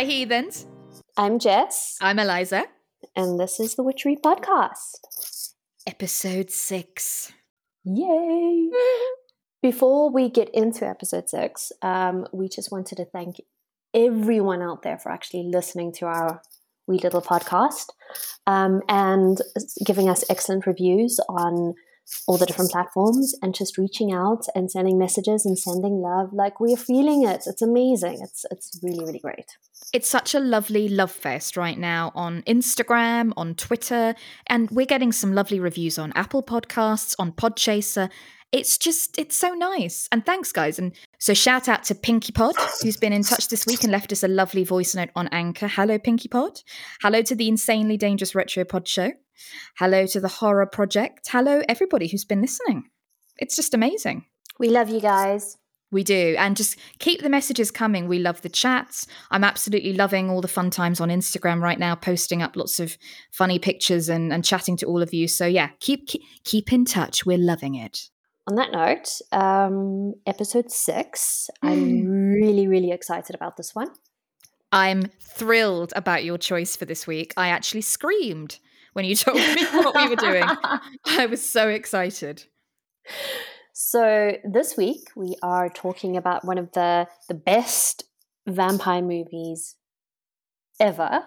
Hi, heathens. I'm Jess, I'm Eliza. and this is the Witchery Podcast. Episode six. Yay! Before we get into episode six, um, we just wanted to thank everyone out there for actually listening to our wee little podcast um, and giving us excellent reviews on all the different platforms and just reaching out and sending messages and sending love. Like we're feeling it. It's amazing. It's it's really really great. It's such a lovely love fest right now on Instagram, on Twitter, and we're getting some lovely reviews on Apple Podcasts, on Podchaser. It's just, it's so nice. And thanks, guys. And so shout out to Pinky Pod, who's been in touch this week and left us a lovely voice note on Anchor. Hello, Pinky Pod. Hello to the Insanely Dangerous Retro Pod Show. Hello to the Horror Project. Hello, everybody who's been listening. It's just amazing. We love you guys. We do. And just keep the messages coming. We love the chats. I'm absolutely loving all the fun times on Instagram right now, posting up lots of funny pictures and, and chatting to all of you. So yeah, keep, keep keep in touch. We're loving it. On that note, um, episode six. I'm really really excited about this one. I'm thrilled about your choice for this week. I actually screamed when you told me what we were doing. I was so excited. So this week we are talking about one of the the best vampire movies ever.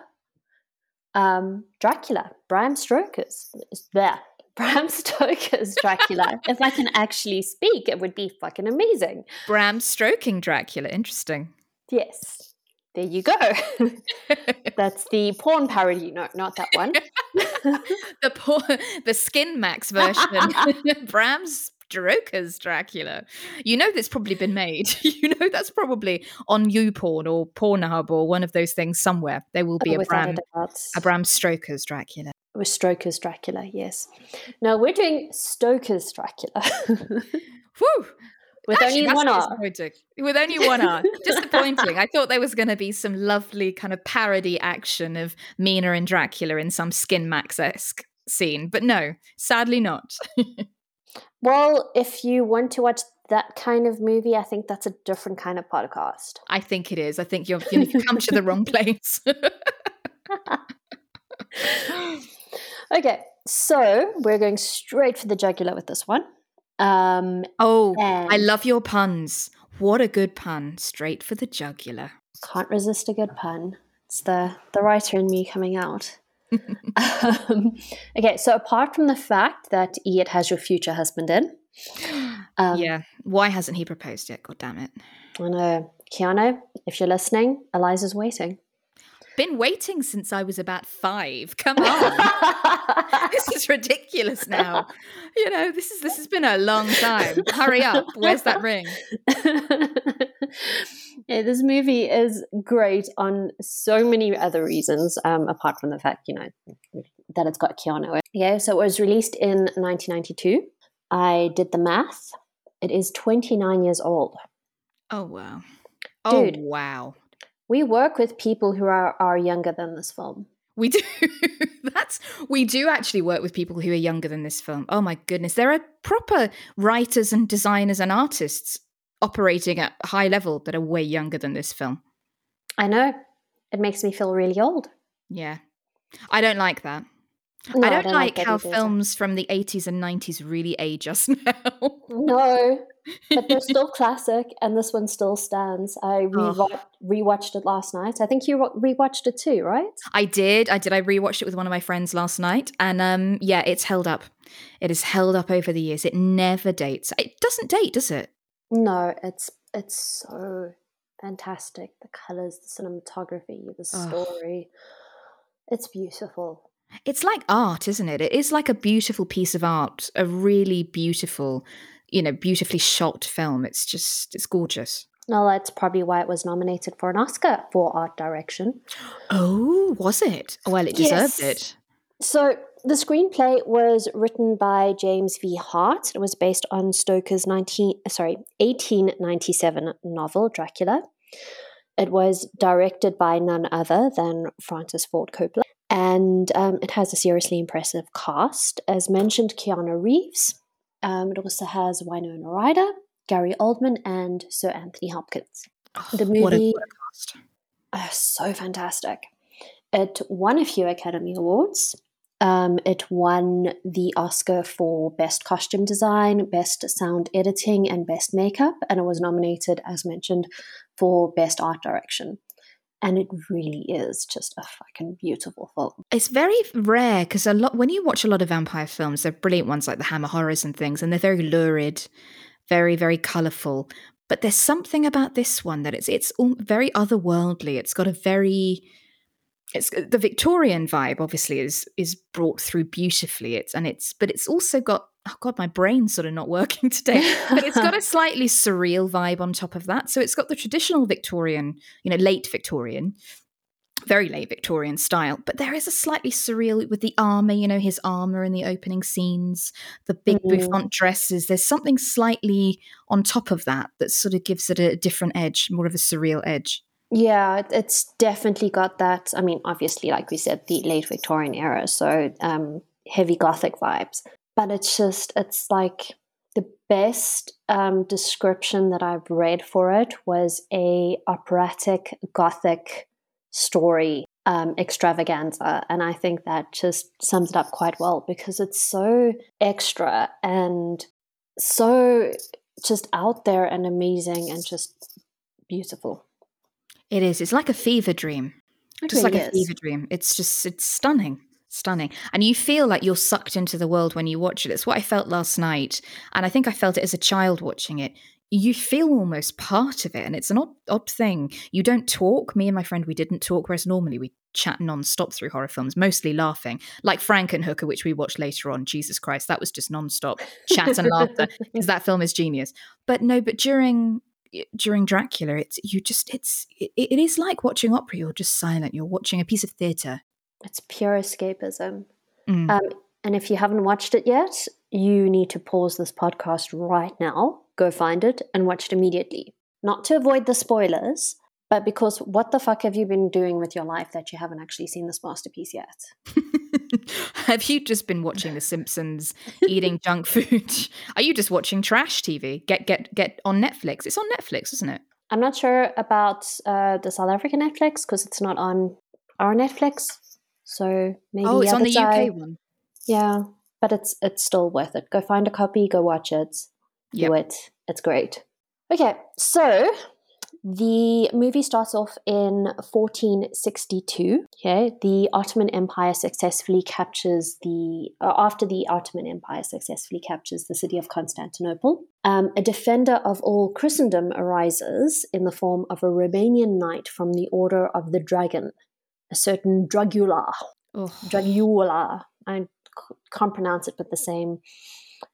Um, Dracula, Bram Stoker's there. Bram Stoker's Dracula. if I can actually speak, it would be fucking amazing. Bram stroking Dracula. Interesting. Yes. There you go. That's the porn parody. No, not that one. the poor, the Skin Max version. Bram Stoker's Dracula. You know that's probably been made. You know that's probably on YouPorn or Pornhub or one of those things somewhere. There will be a Bram, a Bram Stoker's Dracula. With Stoker's Dracula, yes. No, we're doing Stoker's Dracula. Whew. With Actually, only one R. disappointing. With only one R. Disappointing. I thought there was going to be some lovely kind of parody action of Mina and Dracula in some Skin Max esque scene, but no, sadly not. Well, if you want to watch that kind of movie, I think that's a different kind of podcast. I think it is. I think you're, you come to the wrong place. Okay, so we're going straight for the jugular with this one. Um, oh, I love your puns. What a good pun. Straight for the jugular. can't resist a good pun. It's the the writer in me coming out. um, okay, so apart from the fact that Ian has your future husband in, um, yeah. Why hasn't he proposed yet? God damn it. I know Keanu. If you're listening, Eliza's waiting. Been waiting since I was about five. Come on. this is ridiculous now. You know, this is this has been a long time. Hurry up. Where's that ring? yeah, this movie is great on so many other reasons, um, apart from the fact, you know, that it's got Keanu. Yeah, so it was released in 1992. I did the math. It is 29 years old. Oh wow. Oh wow. We work with people who are, are younger than this film. We do. That's we do actually work with people who are younger than this film. Oh my goodness, there are proper writers and designers and artists operating at high level that are way younger than this film. I know. It makes me feel really old. Yeah, I don't like that. No, I don't, like, that how films from the 80s and 90s really age us now. No, but they're still classic, and this one still stands. I rewa- rewatched it last night. I think you re- rewatched it too, right? I did. I did. I rewatched it with one of my friends last night, and um, yeah, it's held up. It has held up over the years. It never dates. It doesn't date, does it? No, it's it's so fantastic. The colors, the cinematography, the Oh. story. It's beautiful. It's like art, isn't it? It is like a beautiful piece of art, a really beautiful, you know, beautifully shot film. It's just, it's gorgeous. Well, that's probably why it was nominated for an Oscar for art direction. Oh, was it? Well, it deserved Yes. it. So the screenplay was written by James V. Hart. It was based on Stoker's 19 sorry, 1897 novel Dracula. It was directed by none other than Francis Ford Coppola. And um, it has a seriously impressive cast. As mentioned, Keanu Reeves. Um, it also has Winona Ryder, Gary Oldman, and Sir Anthony Hopkins. Oh, The what a- movie- what a cast. uh, so fantastic. It won a few Academy Awards. Um, it won the Oscar for Best Costume Design, Best Sound Editing, and Best Makeup, and it was nominated, as mentioned, for Best Art Direction. And it really is just a fucking beautiful film. It's very rare because a lot when you watch a lot of vampire films, they're brilliant ones like the Hammer horrors and things, and they're very lurid, very very colourful. But there's something about this one that it's it's all very otherworldly. It's got a very it's the Victorian vibe obviously is is brought through beautifully. It's and it's but it's also got oh god my brain's sort of not working today but it's got a slightly surreal vibe on top of that so it's got the traditional victorian you know late victorian very late victorian style but there is a slightly surreal with the armor you know his armor in the opening scenes the big mm. bouffant dresses there's something slightly on top of that that sort of gives it a different edge more of a surreal edge yeah, it's definitely got that. I mean, obviously, like we said, the late Victorian era, so um, heavy Gothic vibes. But it's just, it's like the best um, description that I've read for it was a operatic Gothic story um, extravaganza, and I think that just sums it up quite well because it's so extra and so just out there and amazing and just beautiful. It is. It's like a fever dream. It just really like is. a fever dream. It's just it's stunning. Stunning. And you feel like you're sucked into the world when you watch it. It's what I felt last night. And I think I felt it as a child watching it. You feel almost part of it. And it's an odd, odd thing. You don't talk. Me and my friend, we didn't talk, whereas normally we chat non-stop through horror films, mostly laughing. Like Frankenhooker, which we watched later on. Jesus Christ, that was just non-stop chat and laughter. Because that film is genius. But no, but during during Dracula, it's you just it's it, it is like watching opera. You're just silent. You're watching a piece of theatre. It's pure escapism. Mm. Um, and if you haven't watched it yet, you need to pause this podcast right now, go find it, and watch it immediately. Not to avoid the spoilers, but because what the fuck have you been doing with your life that you haven't actually seen this masterpiece yet? have you just been watching The Simpsons, eating junk food? Are you just watching trash TV? Get get get on Netflix. It's on Netflix, isn't it? I'm not sure about uh, the South African Netflix because it's not on our Netflix. So maybe oh, it's on the. UK one. Yeah, but it's it's still worth it. Go find a copy. Go watch it. Yep. Do it. It's great. Okay, so the movie starts off in 1462. Okay, the Ottoman Empire successfully captures the uh, after the Ottoman Empire successfully captures the city of Constantinople. Um, a defender of all Christendom arises in the form of a Romanian knight from the Order of the Dragon, a certain Dragula. Oh. Dragula. I can't pronounce it but the same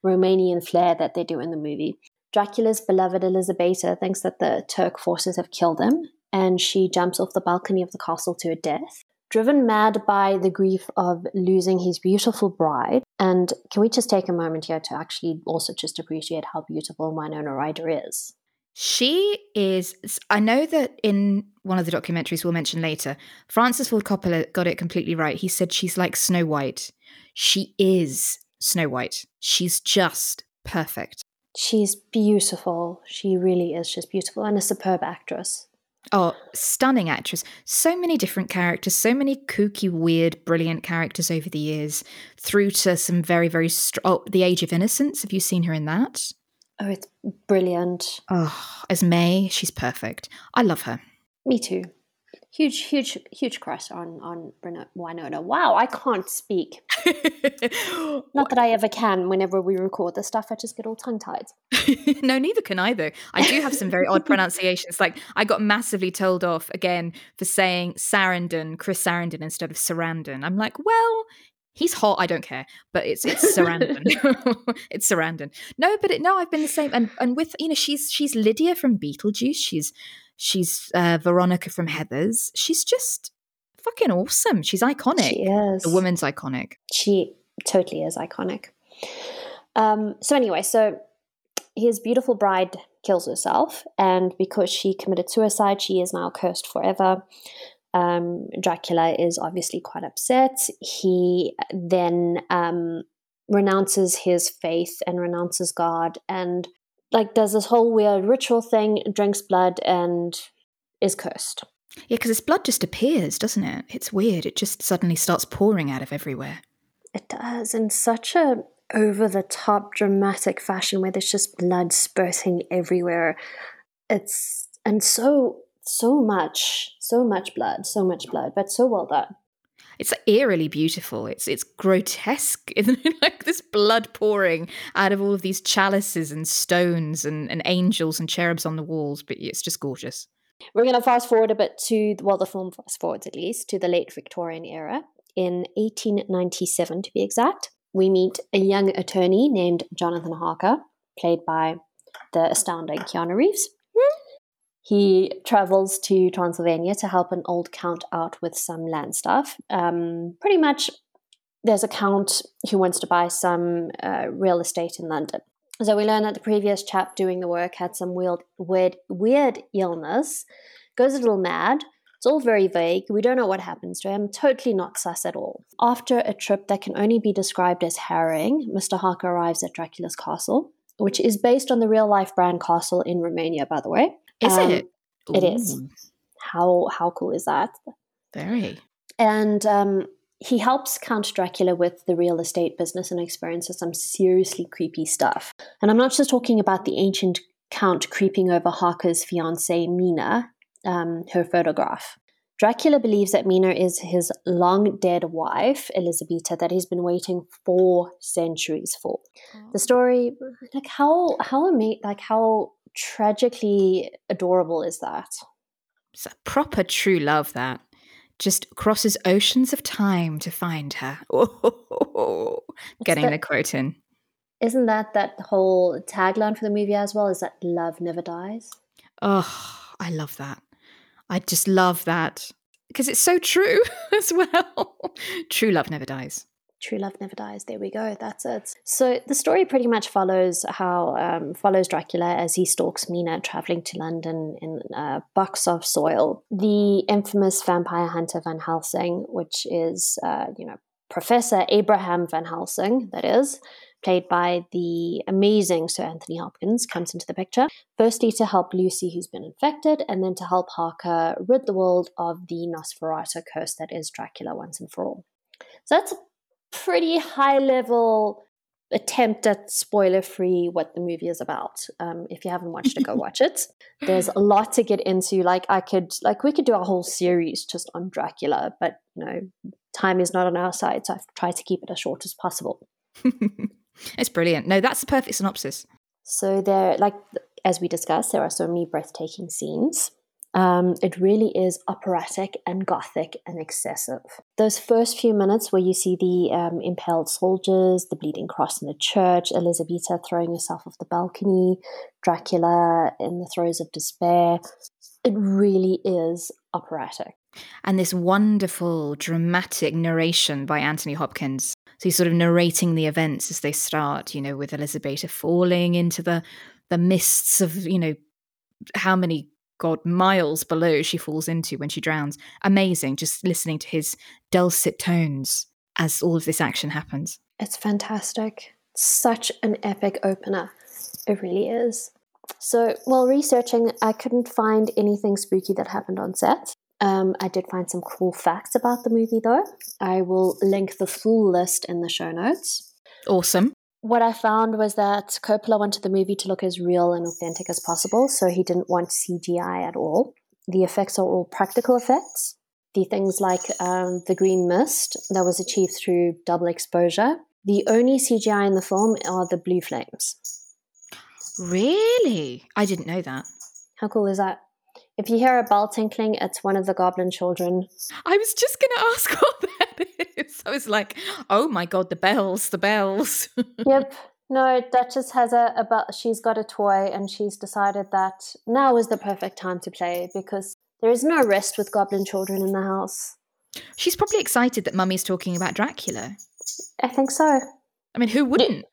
Romanian flair that they do in the movie. Dracula's beloved Elisabeta thinks that the Turk forces have killed him, and she jumps off the balcony of the castle to her death. Driven mad by the grief of losing his beautiful bride, and can we just take a moment here to actually also just appreciate how beautiful Winona Ryder is? She is. I know that in one of the documentaries we'll mention later, Francis Ford Coppola got it completely right. He said she's like Snow White. She is Snow White. She's just perfect. She's beautiful. She really is just beautiful and a superb actress. Oh, stunning actress. So many different characters, so many kooky, weird, brilliant characters over the years, through to some very, very. Str- oh, The Age of Innocence. Have you seen her in that? Oh, it's brilliant. Oh, as May, she's perfect. I love her. Me too huge, huge, huge crush on on Winona. Wow, I can't speak. Not that I ever can. Whenever we record the stuff, I just get all tongue tied. no, neither can I though. I do have some very odd pronunciations. Like I got massively told off again for saying Sarandon, Chris Sarandon instead of Sarandon. I'm like, well, he's hot. I don't care, but it's it's Sarandon. it's Sarandon. No, but it, no, I've been the same. And and with you know, she's she's Lydia from Beetlejuice. She's She's uh, Veronica from Heathers. She's just fucking awesome. She's iconic. She is. The woman's iconic. She totally is iconic. Um, so anyway, so his beautiful bride kills herself, and because she committed suicide, she is now cursed forever. Um, Dracula is obviously quite upset. He then um, renounces his faith and renounces God and like does this whole weird ritual thing, drinks blood, and is cursed. Yeah, because his blood just appears, doesn't it? It's weird. It just suddenly starts pouring out of everywhere. It does in such a over the top dramatic fashion where there's just blood spurting everywhere. It's and so so much, so much blood, so much blood, but so well done. It's eerily beautiful. It's it's grotesque, isn't it? like this blood pouring out of all of these chalices and stones and, and angels and cherubs on the walls, but it's just gorgeous. We're going to fast forward a bit to, well, the film fast forwards at least, to the late Victorian era. In 1897, to be exact, we meet a young attorney named Jonathan Harker, played by the astounding Keanu Reeves. He travels to Transylvania to help an old count out with some land stuff. Um, pretty much, there's a count who wants to buy some uh, real estate in London. So we learn that the previous chap doing the work had some weird, weird, weird illness, goes a little mad. It's all very vague. We don't know what happens to him. Totally not sus at all. After a trip that can only be described as harrowing, Mr. Harker arrives at Dracula's castle, which is based on the real life Bran castle in Romania, by the way. Is um, it? It is. How how cool is that? Very. And um, he helps Count Dracula with the real estate business and experiences some seriously creepy stuff. And I'm not just talking about the ancient Count creeping over Harker's fiancee, Mina, um, her photograph. Dracula believes that Mina is his long dead wife, Elisabeta, that he's been waiting four centuries for. Oh. The story, like how how ama- like how tragically adorable is that? It's a proper true love that just crosses oceans of time to find her. Oh, getting that, the quote in. Isn't that that whole tagline for the movie as well? Is that love never dies? Oh, I love that. I just love that because it's so true as well. True love never dies. True love never dies. There we go. That's it. So the story pretty much follows how um, follows Dracula as he stalks Mina traveling to London in a box of soil. The infamous vampire hunter Van Helsing, which is uh, you know Professor Abraham Van Helsing, that is, played by the amazing Sir Anthony Hopkins, comes into the picture. Firstly, to help Lucy, who's been infected, and then to help Harker rid the world of the Nosferatu curse that is Dracula once and for all. So that's pretty high level attempt at spoiler free what the movie is about. Um, if you haven't watched it, go watch it. There's a lot to get into. Like I could, like we could do a whole series just on Dracula, but you know, time is not on our side, so I've tried to keep it as short as possible. it's brilliant. No, that's the perfect synopsis. So there, like as we discussed, there are so many breathtaking scenes. Um, it really is operatic and gothic and excessive. Those first few minutes where you see the um, impaled soldiers, the bleeding cross in the church, Elisabeta throwing herself off the balcony, Dracula in the throes of despair, it really is operatic. And this wonderful dramatic narration by Anthony Hopkins. So he's sort of narrating the events as they start, you know, with Elisabeta falling into the the mists of, you know, how many God, miles below she falls into when she drowns. Amazing, just listening to his dulcet tones as all of this action happens. It's fantastic. Such an epic opener. It really is. So, while researching, I couldn't find anything spooky that happened on set. Um, I did find some cool facts about the movie, though. I will link the full list in the show notes. Awesome what I found was that Coppola wanted the movie to look as real and authentic as possible, so he didn't want CGI at all. The effects are all practical effects. The things like um, the green mist that was achieved through double exposure. The only CGI in the film are the blue flames. Really? I didn't know that. How cool is that? If you hear a bell tinkling, it's one of the goblin children. I was just going to ask what that is. I was like, oh my god, the bells, the bells. yep. No, Duchess has a, a bell. She's got a toy, and she's decided that now is the perfect time to play because there is no rest with goblin children in the house. She's probably excited that Mummy's talking about Dracula. I think so. I mean, who wouldn't?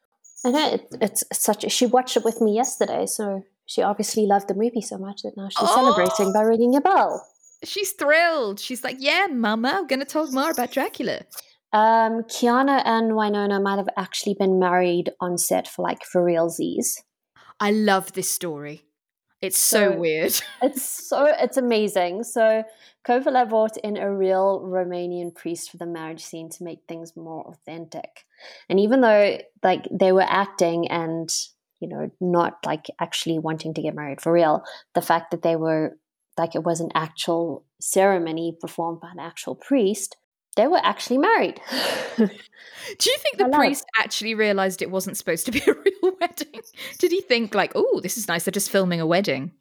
I know it, it's such. A, she watched it with me yesterday, so she obviously loved the movie so much that now she's oh! celebrating by ringing a bell. She's thrilled. She's like, "Yeah, Mama, I'm going to talk more about Dracula." Um, Keanu and Winona might have actually been married on set for like for real realsies. I love this story. It's so, so weird. it's so it's amazing. So Coppola brought in a real Romanian priest for the marriage scene to make things more authentic. And even though like they were acting and you know not like actually wanting to get married for real, the fact that they were like it was an actual ceremony performed by an actual priest, they were actually married. Do you think the priest actually realized it wasn't supposed to be a real wedding? Did he think like, "Oh, this is nice. They're just filming a wedding"?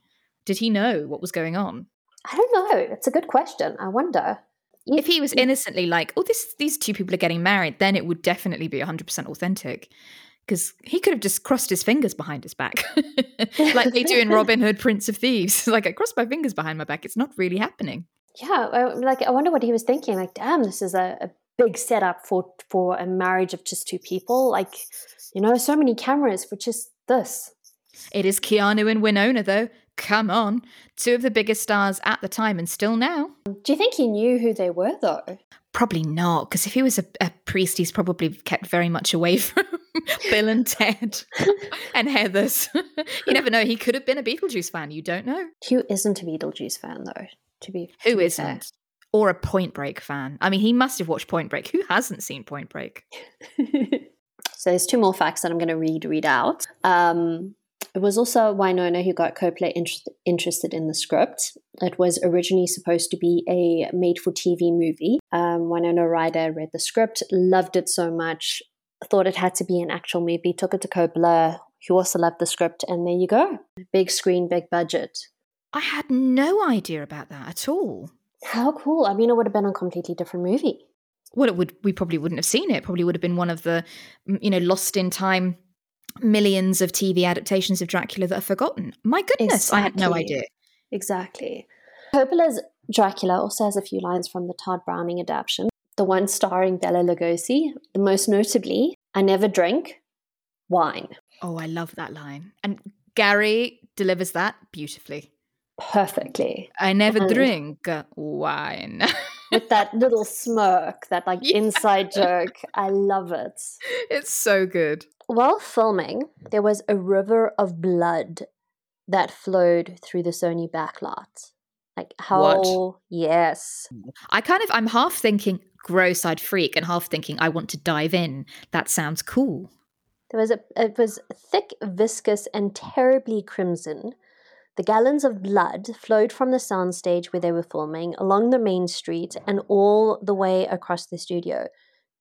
Did he know what was going on? I don't know. It's a good question. I wonder. If he was innocently like, "Oh, this these two people are getting married," then it would definitely be 100% authentic because he could have just crossed his fingers behind his back, like they do in Robin Hood, Prince of Thieves. like I crossed my fingers behind my back. It's not really happening. Yeah, I, like I wonder what he was thinking. Like, damn, this is a, a big setup for for a marriage of just two people. Like, you know, so many cameras for just this. It is Keanu and Winona, though. Come on, two of the biggest stars at the time and still now. Do you think he knew who they were, though? Probably not, because if he was a, a, priest, he's probably kept very much away from Bill and Ted and Heathers. you never know. He could have been a Beetlejuice fan. You don't know. Who isn't a Beetlejuice fan, though? To be to who not Or a Point Break fan. I mean, he must have watched Point Break. Who hasn't seen Point Break? so there's two more facts that I'm going to read read out. Um, it was also Winona who got Coppola interest, interested in the script. It was originally supposed to be a made for TV movie. Um, Winona Ryder read the script, loved it so much, thought it had to be an actual movie, took it to Coppola, who also loved the script, and there you go. Big screen, big budget. I had no idea about that at all. How cool. I mean, it would have been a completely different movie. Well, it would. We probably wouldn't have seen it. Probably would have been one of the, mm, you know, lost in time millions of TV adaptations of Dracula that are forgotten. My goodness, exactly. I had no idea. Exactly. Coppola's Dracula also has a few lines from the Tod Browning adaptation. The one starring Bela Lugosi, the most notably, I never drink wine. Oh, I love that line. And Gary delivers that beautifully. Perfectly. I never and drink wine. with that little smirk, that like yeah. inside joke. I love it. It's so good. While filming, there was a river of blood that flowed through the Sony backlot. Like how what? yes. I kind of I'm half thinking gross I'd freak and half thinking I want to dive in. That sounds cool. There was a it was thick, viscous and terribly crimson. The gallons of blood flowed from the soundstage where they were filming along the main street and all the way across the studio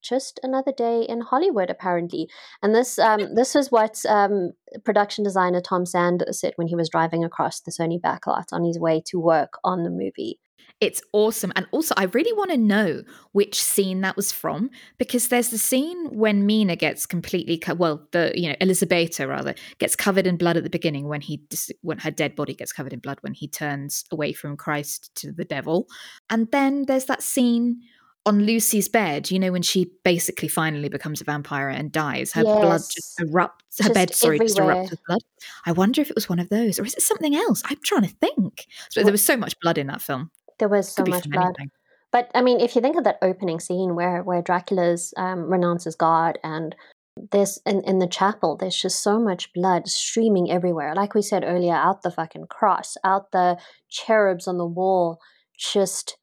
just another day in Hollywood, apparently. And this um, this is what um, production designer Tom Sand said when he was driving across the Sony backlot on his way to work on the movie. It's awesome. And also, I really want to know which scene that was from because there's the scene when Mina gets completely, co- well, the, you know, Elisabeta rather, gets covered in blood at the beginning when he, when her dead body gets covered in blood when he turns away from Christ to the devil. And then there's that scene on Lucy's bed, you know, when she basically finally becomes a vampire and dies, her yes. blood just erupts, her just bed, sorry, everywhere. just erupts with blood. I wonder if it was one of those, or is it something else? I'm trying to think. So there was so much blood in that film. There was so much blood. Anything. But I mean, if you think of that opening scene where where Dracula's um, renounces God and there's in, in the chapel, there's just so much blood streaming everywhere. Like we said earlier, out the fucking cross, out the cherubs on the wall, just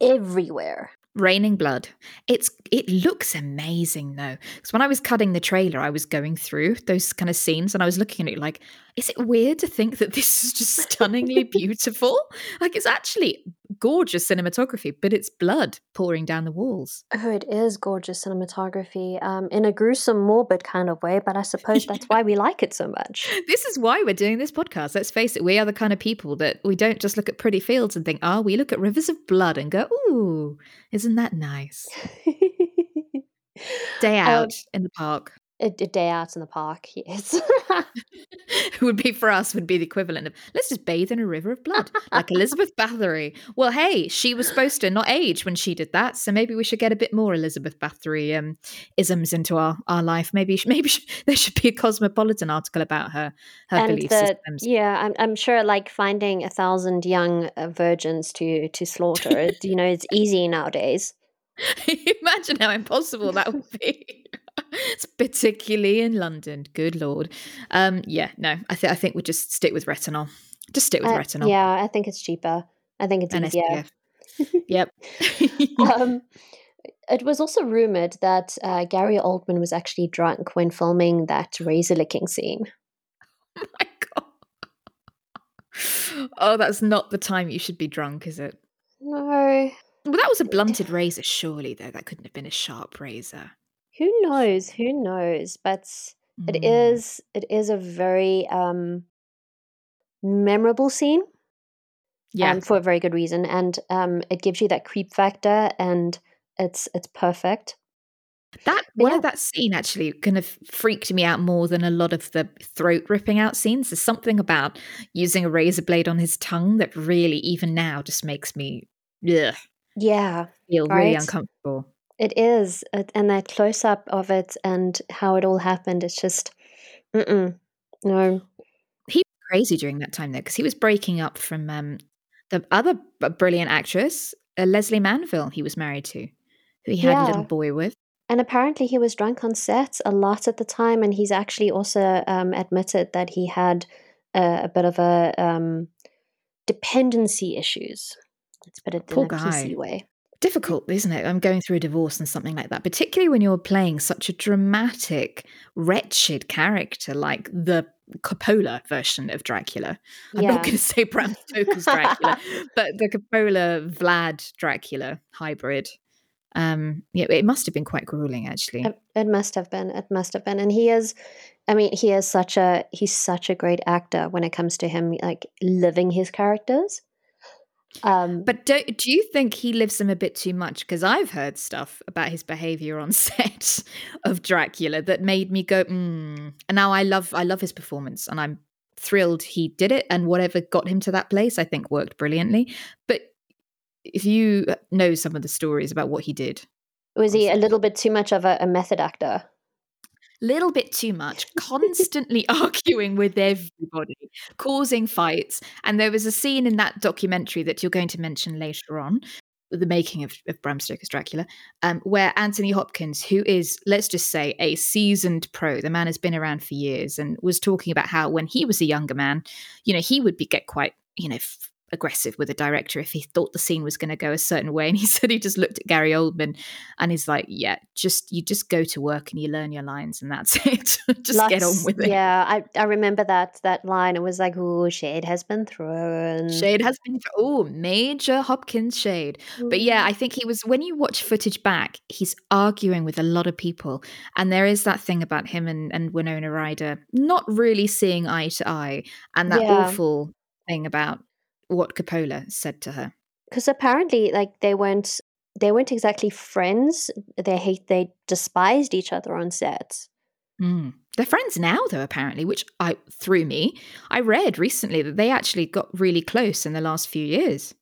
everywhere raining blood. It's it looks amazing though because when i was cutting the trailer i was going through those kind of scenes and i was looking at it like is it weird to think that this is just stunningly beautiful? Like it's actually gorgeous cinematography but it's blood pouring down the walls. Oh it is gorgeous cinematography um, in a gruesome morbid kind of way but i suppose that's why we like it so much. This is why we're doing this podcast. Let's face it we are the kind of people that we don't just look at pretty fields and think oh we look at rivers of blood and go ooh isn't that nice? Day um, out um, in the park a, a day out in the park. Yes, it would be for us would be the equivalent of let's just bathe in a river of blood, like Elizabeth Bathory. Well, hey, she was supposed to not age when she did that, so maybe we should get a bit more Elizabeth Bathory um, isms into our, our life. Maybe maybe there should be a cosmopolitan article about her her and belief the, systems. Yeah, I'm, I'm sure like finding a thousand young uh, virgins to to slaughter. you know, it's easy nowadays. Imagine how impossible that would be. particularly in London. Good lord. Um, yeah, no, I think I think we'll just stick with retinol. Just stick with Uh, retinol. yeah, I think it's cheaper. I think it's and easier. Yep. Um, it was also rumored that uh, Gary Oldman was actually drunk when filming that razor licking scene. oh my god. Oh, that's not the time you should be drunk, is it? No, Well, that was a blunted razor, surely, though. That couldn't have been a sharp razor. Who knows? Who knows? But it Mm. is it is a very um, memorable scene. Yeah. um, for a very good reason, and um, it gives you that creep factor, and it's it's perfect. That But one yeah. of that scene actually kind of freaked me out more than a lot of the throat ripping out scenes. There's something about using a razor blade on his tongue that really, even now, just makes me ugh, Yeah, feel really uncomfortable. It is, it, and that close up of it and how it all happened. It's just, mm-mm, no, He was crazy during that time though, because he was breaking up from um, the other brilliant actress, uh, Lesley Manville. He was married to, who he had a little boy with. and apparently he was drunk on set a lot at the time, and he's actually also um, admitted that he had a, a bit of a um, dependency issues. Let's put it Poor in a guy. PC way. Difficult, isn't it? I'm going through a divorce and something like that, particularly when you're playing such a dramatic, wretched character like the Coppola version of Dracula. I'm Yeah. not going to say Bram Stoker's Dracula, but the Coppola Vlad Dracula hybrid. Um, yeah, it must have been quite grueling, actually. It, it must have been. It must have been. And he is, I mean, he is such a he's such a great actor when it comes to him like living his characters. Um, But do, do you think he lives them a bit too much? Because I've heard stuff about his behavior on set of Dracula that made me go, mm. and now I love I love his performance, and I'm thrilled he did it, and whatever got him to that place, I think worked brilliantly. But if you know some of the stories about what he did, was he a little bit too much of a, a method actor? Little bit too much, constantly arguing with everybody, causing fights. And there was a scene in that documentary that you're going to mention later on, the making of, of Bram Stoker's Dracula, um, where Anthony Hopkins, who is, let's just say, a seasoned pro, the man has been around for years, and was talking about how when he was a younger man, you know, he would be get quite, you know, aggressive with a director if he thought the scene was going to go a certain way and he said he just looked at Gary Oldman and he's like yeah just you just go to work and you learn your lines and that's it just get on with it Yeah, I, I remember that that line. It was like, "Oh, shade has been thrown." shade has been oh major Hopkins shade but yeah mm. I think he was when you watch footage back he's arguing with a lot of people and there is that thing about him and, and Winona Ryder not really seeing eye to eye and that Yeah. awful thing about what Coppola said to her because apparently, like they weren't they weren't exactly friends. They hate they despised each other on set. Mm. They're friends now, though, apparently, which I threw me. I read recently that they actually got really close in the last few years.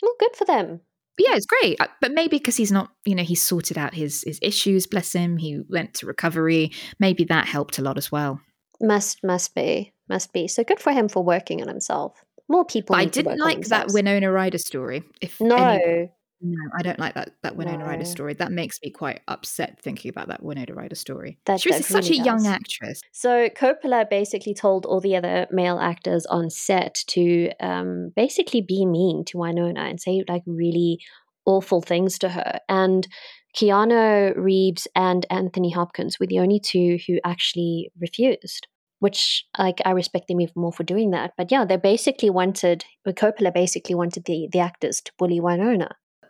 Well, good for them. Yeah, it's great. Uh, But maybe because he's not, you know, he's sorted out his his issues. Bless him. He went to recovery. Maybe that helped a lot as well. Must must be must be. So good for him for working on himself. More people. I didn't like that. Winona Ryder story. If No, any- no, I don't like that that Winona No. Ryder story. That makes me quite upset thinking about that Winona Ryder story. That- she was such really a young actress. So Coppola basically told all the other male actors on set to um, basically be mean to Winona and say like really awful things to her. And Keanu Reeves and Anthony Hopkins were the only two who actually refused. Which like I respect them even more for doing that. But yeah, they basically wanted Coppola basically wanted the the actors to bully Winona.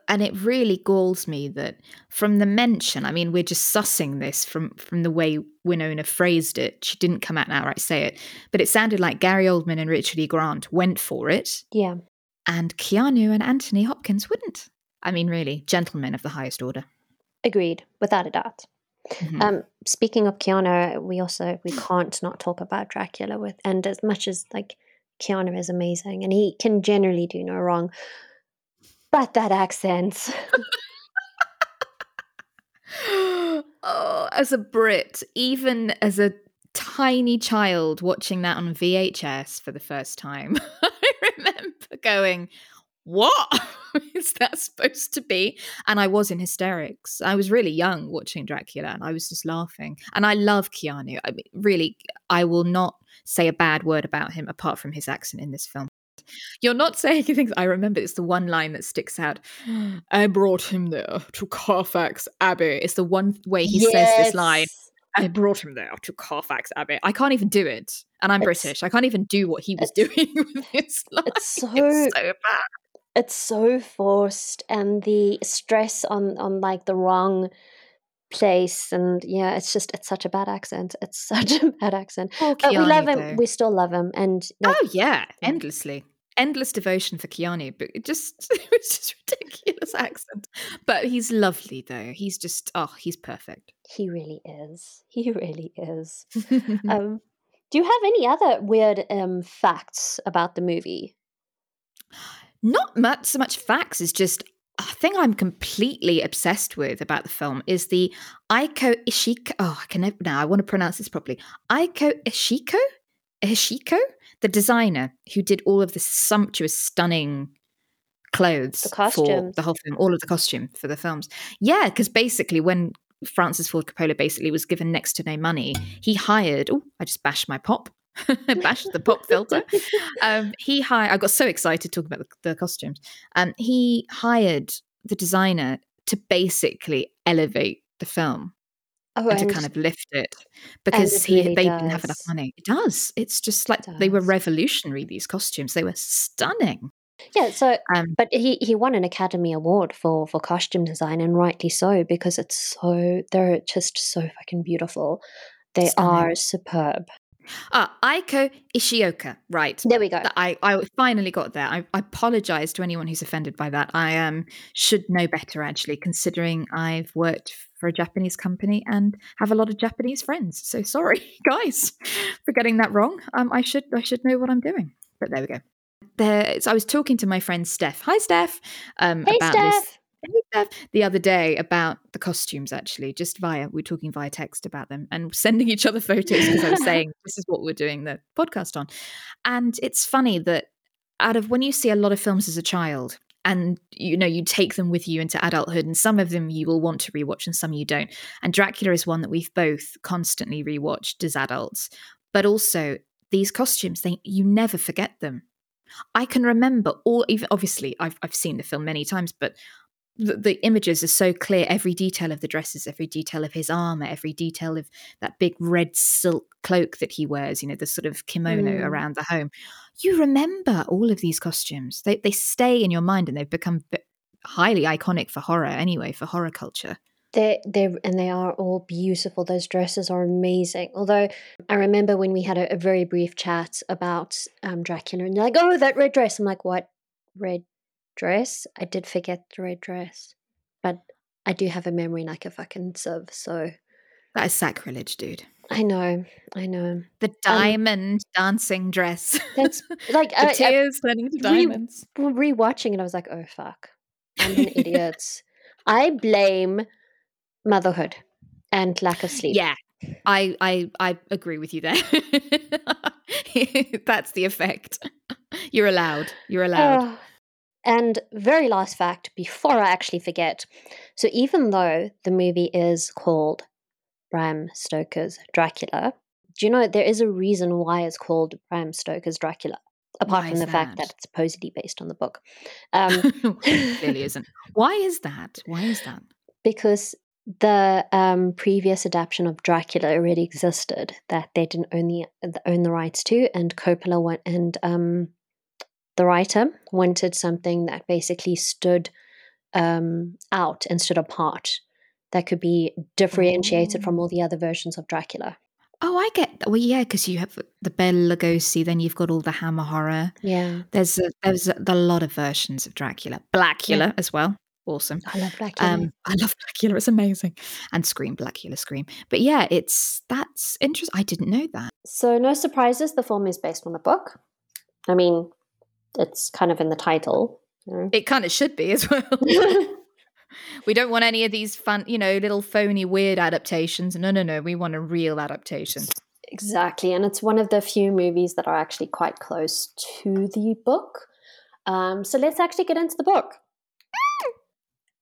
and it really galls me that from the mention i mean we're just sussing this from from the way winona phrased it she didn't come out and outright say it but it sounded like gary oldman and richard e grant went for it Yeah. and keanu and anthony hopkins wouldn't i mean really gentlemen of the highest order Agreed, without a doubt. Mhm. Um, speaking of Keanu, we also we can't not talk about Dracula with and as much as like Keanu is amazing and he can generally do no wrong. But that accent. oh as a brit even as a tiny child watching that on vhs for the first time i remember going what is that supposed to be? And I was in hysterics. I was really young watching Dracula and I was just laughing. And I love Keanu. I mean, really, I will not say a bad word about him apart from his accent in this film. You're not saying things. I remember it's the one line that sticks out. I brought him there to Carfax Abbey. It's the one way he yes. says this line. I brought him there to Carfax Abbey. I can't even do it. And I'm it's, British. I can't even do what he was doing with his line. It's so, it's so bad. It's so forced and the stress on on like the wrong place and yeah it's just it's such a bad accent it's such a bad accent oh, but we love him though. we still love him and like, oh yeah endlessly endless devotion for Keanu, but it just it's just ridiculous accent. But he's lovely though. He's just oh, he's perfect. He really is. He really is. um, do you have any other weird um, facts about the movie? Not much. So much facts is just a thing I'm completely obsessed with about the film is the Aiko Ishiko. Oh, I can now. I want to pronounce this properly. Aiko Ishiko. Ishiko the designer who did all of the sumptuous, stunning clothes the for the whole film, all of the costume for the films. Yeah, because basically when Francis Ford Coppola basically was given next to no money, he hired. Oh, I just bashed my pop. bashed the pop filter. Um, he hired. I got so excited talking about the, the costumes. Um, he hired the designer to basically elevate the film. Oh, and, and to kind of lift it because he really they does. didn't have enough money. It does. It's just like it they were revolutionary. These costumes, they were stunning. Yeah. So, um, but he he won an Academy Award for for costume design, and rightly so because it's so they're just so fucking beautiful. They stunning. are superb. Ah, Eiko Ishioka. Right. There we go. I, I finally got there. I, I apologize to anyone who's offended by that. I um should know better actually, considering I've worked for a Japanese company and have a lot of Japanese friends. So sorry, guys, for getting that wrong. Um, I should I should know what I'm doing. But there we go. There, so I was talking to my friend Steph. Hi, Steph. Um, hey, about Steph. This the other day about the costumes actually just via we are talking via text about them and sending each other photos because i was saying this is what we're doing the podcast on. And it's funny that out of when you see a lot of films as a child and you know you take them with you into adulthood and some of them you will want to rewatch and some you don't and dracula is one that we've both constantly rewatched as adults but also these costumes they you never forget them. I can remember all even obviously I've I've seen the film many times, but the, the, images are so clear every detail of the dresses every detail of his armor every detail of that big red silk cloak that he wears you know the sort of kimono mm. around the home you remember all of these costumes they, they stay in your mind and they've become highly iconic for horror anyway for horror culture they they and they are all beautiful. Those dresses are amazing. Although I remember when we had a, a very brief chat about um, Dracula, and you're like, "Oh, that red dress." I'm like, "What red dress. I did forget the red dress, but I do have a memory like a fucking sieve. So that is sacrilege, dude. I know, I know. The um diamond um, dancing dress. That's like the uh, tears turning to diamonds. Re- rewatching it, I was like, oh fuck, I'm an idiot. I blame motherhood and lack of sleep. Yeah, I I I agree with you there. That's the effect. You're allowed. You're allowed. Oh, and very last fact before I actually forget. So, even though the movie is called Bram Stoker's Dracula, do you know there is a reason why it's called Bram Stoker's Dracula? Apart why from the that? fact that it's supposedly based on the book. Um, really isn't. Why is that? Why is that? Because the um, previous adaptation of Dracula already existed that they didn't own the own the rights to, and Coppola went and um, the writer wanted something that basically stood um, out and stood apart that could be differentiated oh. from all the other versions of Dracula. Oh, I get. That well, yeah, because you have the Bela Lugosi, then you've got all the Hammer horror. Yeah, there's a, there's a, a lot of versions of Dracula, Blackula yeah. as well. Awesome. I love Blackula. Um, I love Blackula. It's amazing, and Scream, Blackula, Scream. But yeah, it's that's interesting. I didn't know that. So no surprises. The film is based on a book. I mean, it's kind of in the title. You know? It kind of should be as well. we don't want any of these fun, you know, little phony weird adaptations. No, no, no. We want a real adaptation. Exactly. And it's one of the few movies that are actually quite close to the book. Um, so let's actually get into the book.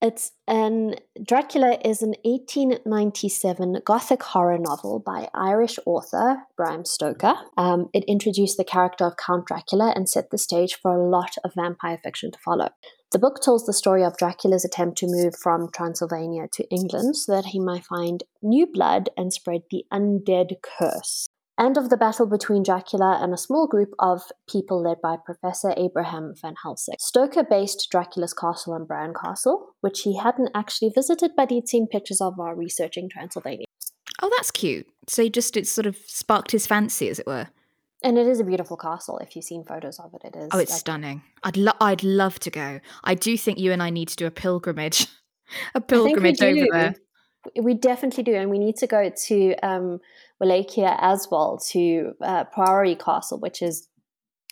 It's an Dracula is an 1897 Gothic horror novel by Irish author Bram Stoker. Um, it introduced the character of Count Dracula and set the stage for a lot of vampire fiction to follow. The book tells the story of Dracula's attempt to move from Transylvania to England so that he might find new blood and spread the undead curse and of the battle between Dracula and a small group of people led by Professor Abraham Van Helsing. Stoker based Dracula's castle on Bran Castle, which he hadn't actually visited, but he'd seen pictures of while researching Transylvania. Oh, that's cute. So he just it sort of sparked his fancy, as it were. And it is a beautiful castle. If you've seen photos of it, it is. Oh, it's like, stunning. I'd lo- I'd love to go. I do think you and I need to do a pilgrimage, a pilgrimage over there. We definitely do, and we need to go to um, Wallachia as well to uh, Poenari Castle, which is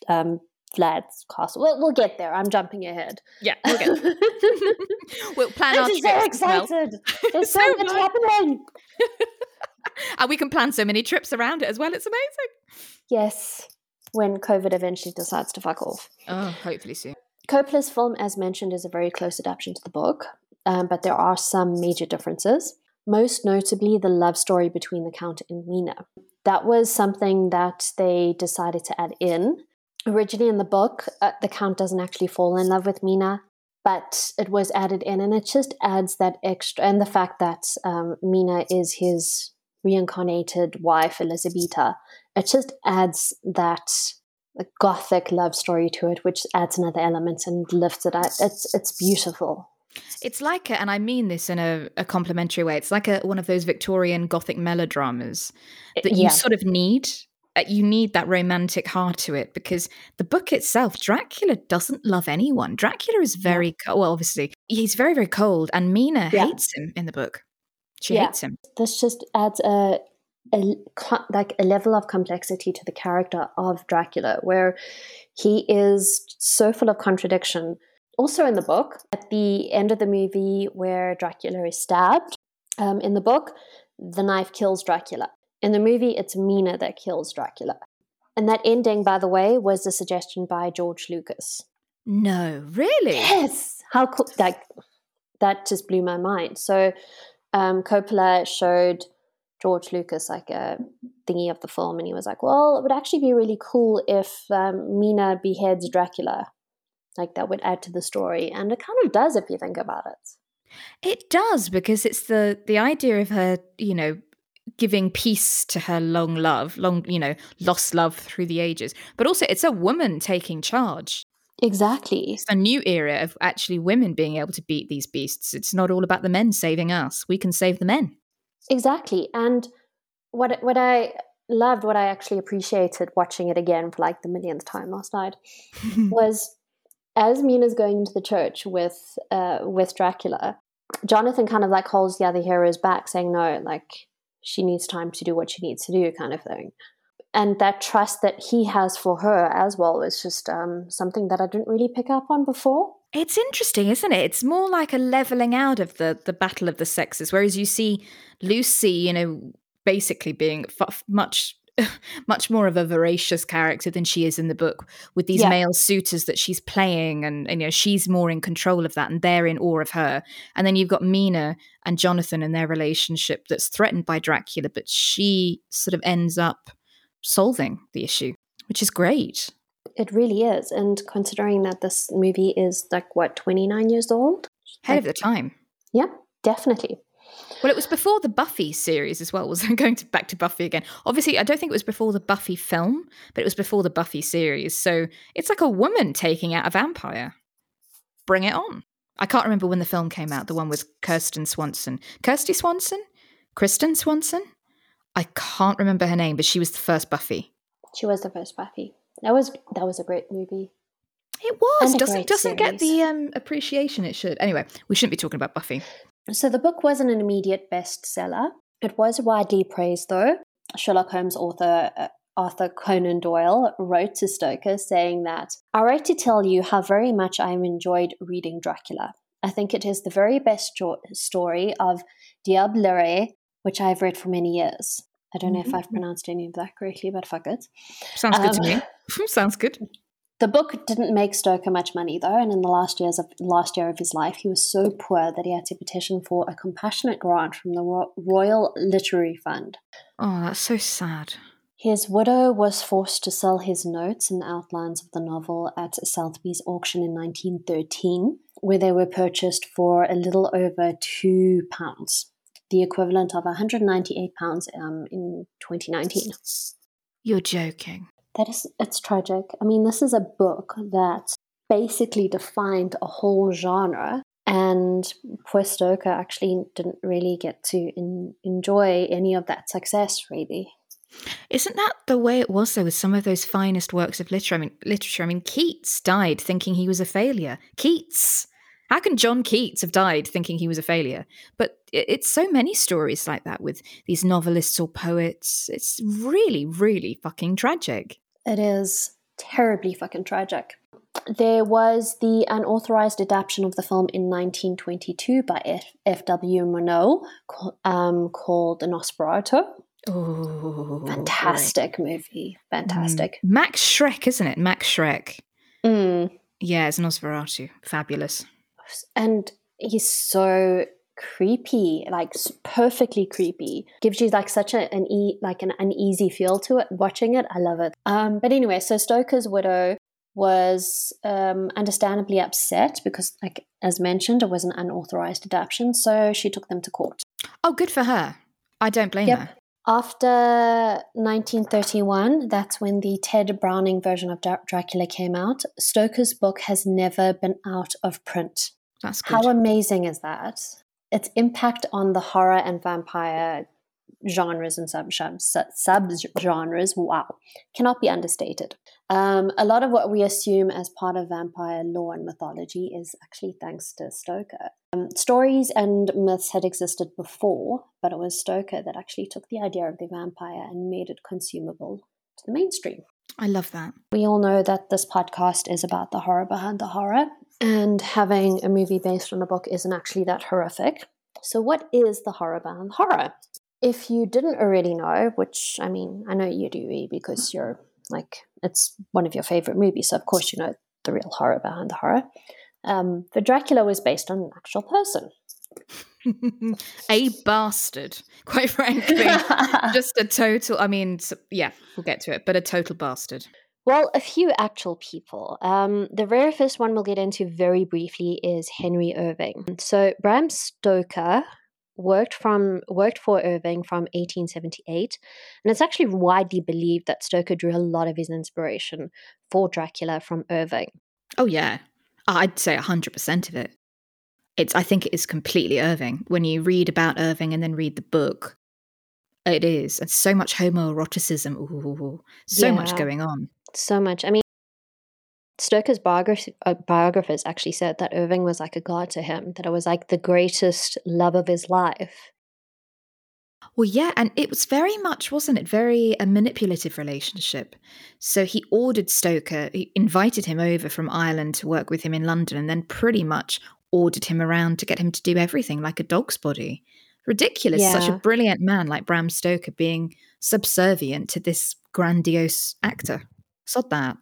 um, Vlad's castle. We'll, we'll get there. I'm jumping ahead. Yeah, we'll get there. we'll plan I'm our just trips. so excited. Well. There's so, So much happening. and we can plan so many trips around it as well. It's amazing. Yes, when COVID eventually decides to fuck off. Oh, hopefully soon. Coppola's film, as mentioned, is a very close adaptation to the book, um, but there are some major differences. Most notably, the love story between the Count and Mina. That was something that they decided to add in. Originally in the book, uh, the Count doesn't actually fall in love with Mina, but it was added in, and it just adds that extra. And the fact that um, Mina is his reincarnated wife, Elisabeta, it just adds that gothic love story to it, which adds another element and lifts it up. It's it's beautiful. It's like, a, and I mean this in a, a complimentary way. It's like a, one of those Victorian Gothic melodramas that you Yeah. sort of need. Uh, You need that romantic heart to it because the book itself, Dracula doesn't love anyone. Dracula is very co- well, obviously he's very very cold, and Mina Yeah. hates him in the book. She Yeah. hates him. This just adds a, a like a level of complexity to the character of Dracula, where he is so full of contradiction. Also in the book, at the end of the movie where Dracula is stabbed, um, in the book, the knife kills Dracula. In the movie, it's Mina that kills Dracula. And that ending, by the way, was a suggestion by George Lucas. No, really. Yes, how cool! Like that just blew my mind. So, um, Coppola showed George Lucas like a thingy of the film, and he was like, "Well, it would actually be really cool if um, Mina beheads Dracula. Like that would add to the story, and it kind of does if you think about it." It does because it's the the idea of her, you know, giving peace to her long love, long, you know, lost love through the ages. But also it's a woman taking charge. Exactly. It's a new era of actually women being able to beat these beasts. It's not all about the men saving us. We can save the men. Exactly. And what what I loved, what I actually appreciated watching it again for like the millionth time last night, was as Mina's going into the church with uh, with Dracula, Jonathan kind of like holds the other heroes back, saying no, like she needs time to do what she needs to do, kind of thing. And that trust that he has for her as well is just um, something that I didn't really pick up on before. It's interesting, isn't it? It's more like a leveling out of the the battle of the sexes, whereas you see Lucy, you know, basically being f- much much more of a voracious character than she is in the book with these Yeah. male suitors that she's playing and, and you know she's more in control of that and they're in awe of her and then you've got mina and jonathan and their relationship that's threatened by dracula but she sort of ends up solving the issue which is great It really is. And considering that this movie is like what twenty nine years old, ahead of the time yeah, definitely. Well, it was before the Buffy series as well. Was I going to back to Buffy again? Obviously, I don't think it was before the Buffy film, but it was before the Buffy series. So it's like a woman taking out a vampire. Bring it on! I can't remember when the film came out. The one with Kirsten Swanson, Kirsty Swanson, Kristen Swanson. I can't remember her name, but she was the first Buffy. She was the first Buffy. That was that was a great movie. It was doesn't doesn't get the um, appreciation it should. Anyway, we shouldn't be talking about Buffy. So the book wasn't an immediate bestseller. It was widely praised, though. Sherlock Holmes author uh, Arthur Conan Doyle wrote to Stoker saying that I write to tell you how very much I have enjoyed reading Dracula. I think it is the very best jo- story of Diablerie, which I have read for many years. I don't know if I've pronounced any of that correctly, but fuck it. Sounds good to Um, me. Sounds good. The book didn't make Stoker much money though, and in the last years of last year of his life, he was so poor that he had to petition for a compassionate grant from the Ro- Royal Literary Fund. Oh, that's so sad. His widow was forced to sell his notes and outlines of the novel at Sotheby's auction in 1913, where they were purchased for a little over two pounds, the equivalent of 198 pounds um, in 2019. You're joking. That is, it's tragic. I mean, this is a book that basically defined a whole genre, and poor Stoker actually didn't really get to in, enjoy any of that success, really. Isn't that the way it was though with some of those finest works of literature? I mean, literature. I mean, Keats died thinking he was a failure. Keats. How can John Keats have died thinking he was a failure? But it's so many stories like that with these novelists or poets. It's really, really fucking tragic. It is terribly fucking tragic. There was the unauthorized adaptation of the film in 1922 by F.W. Murnau um, called Nosferatu. Oh, fantastic movie! Fantastic. Mm. Max Schreck, isn't it? Max Schreck. Mm. Yeah, it's Nosferatu. Fabulous. And he's so creepy, like perfectly creepy. Gives you like such a, an e like an uneasy feel to it. Watching it, I love it. Um, but anyway, so Stoker's widow was um, understandably upset because, like as mentioned, it was an unauthorized adaptation. So she took them to court. Oh, good for her. I don't blame yep. her. After 1931, that's when the Tod Browning version of Dracula came out. Stoker's book has never been out of print. That's good. How amazing is that? Its impact on the horror and vampire genres and sub genres, wow, cannot be understated. Um, a lot of what we assume as part of vampire lore and mythology is actually thanks to Stoker. Um, stories and myths had existed before, but it was Stoker that actually took the idea of the vampire and made it consumable to the mainstream. I love that. We all know that this podcast is about the horror behind the horror, and having a movie based on a book isn't actually that horrific. So, what is the horror behind the horror? If you didn't already know, which I mean, I know you do because you're like, it's one of your favorite movies, so of course you know the real horror behind the horror. Um, the Dracula was based on an actual person. a bastard, quite frankly. Just a total, I mean, yeah, we'll get to it, but a total bastard. Well, a few actual people. Um, the very first one we'll get into very briefly is Henry Irving. So Bram Stoker worked from worked for Irving from 1878, and it's actually widely believed that Stoker drew a lot of his inspiration for Dracula from Irving. Oh yeah, I'd say hundred percent of it. It's I think it is completely Irving. When you read about Irving and then read the book, it is. And so much homoeroticism. Ooh, so yeah. much going on so much. I mean, Stoker's biograph- uh, biographers actually said that Irving was like a god to him, that it was like the greatest love of his life. Well, yeah, and it was very much, wasn't it, very a manipulative relationship. So he ordered Stoker, he invited him over from Ireland to work with him in London, and then pretty much ordered him around to get him to do everything like a dog's body. Ridiculous. Yeah. Such a brilliant man like Bram Stoker being subservient to this grandiose actor. Sod that.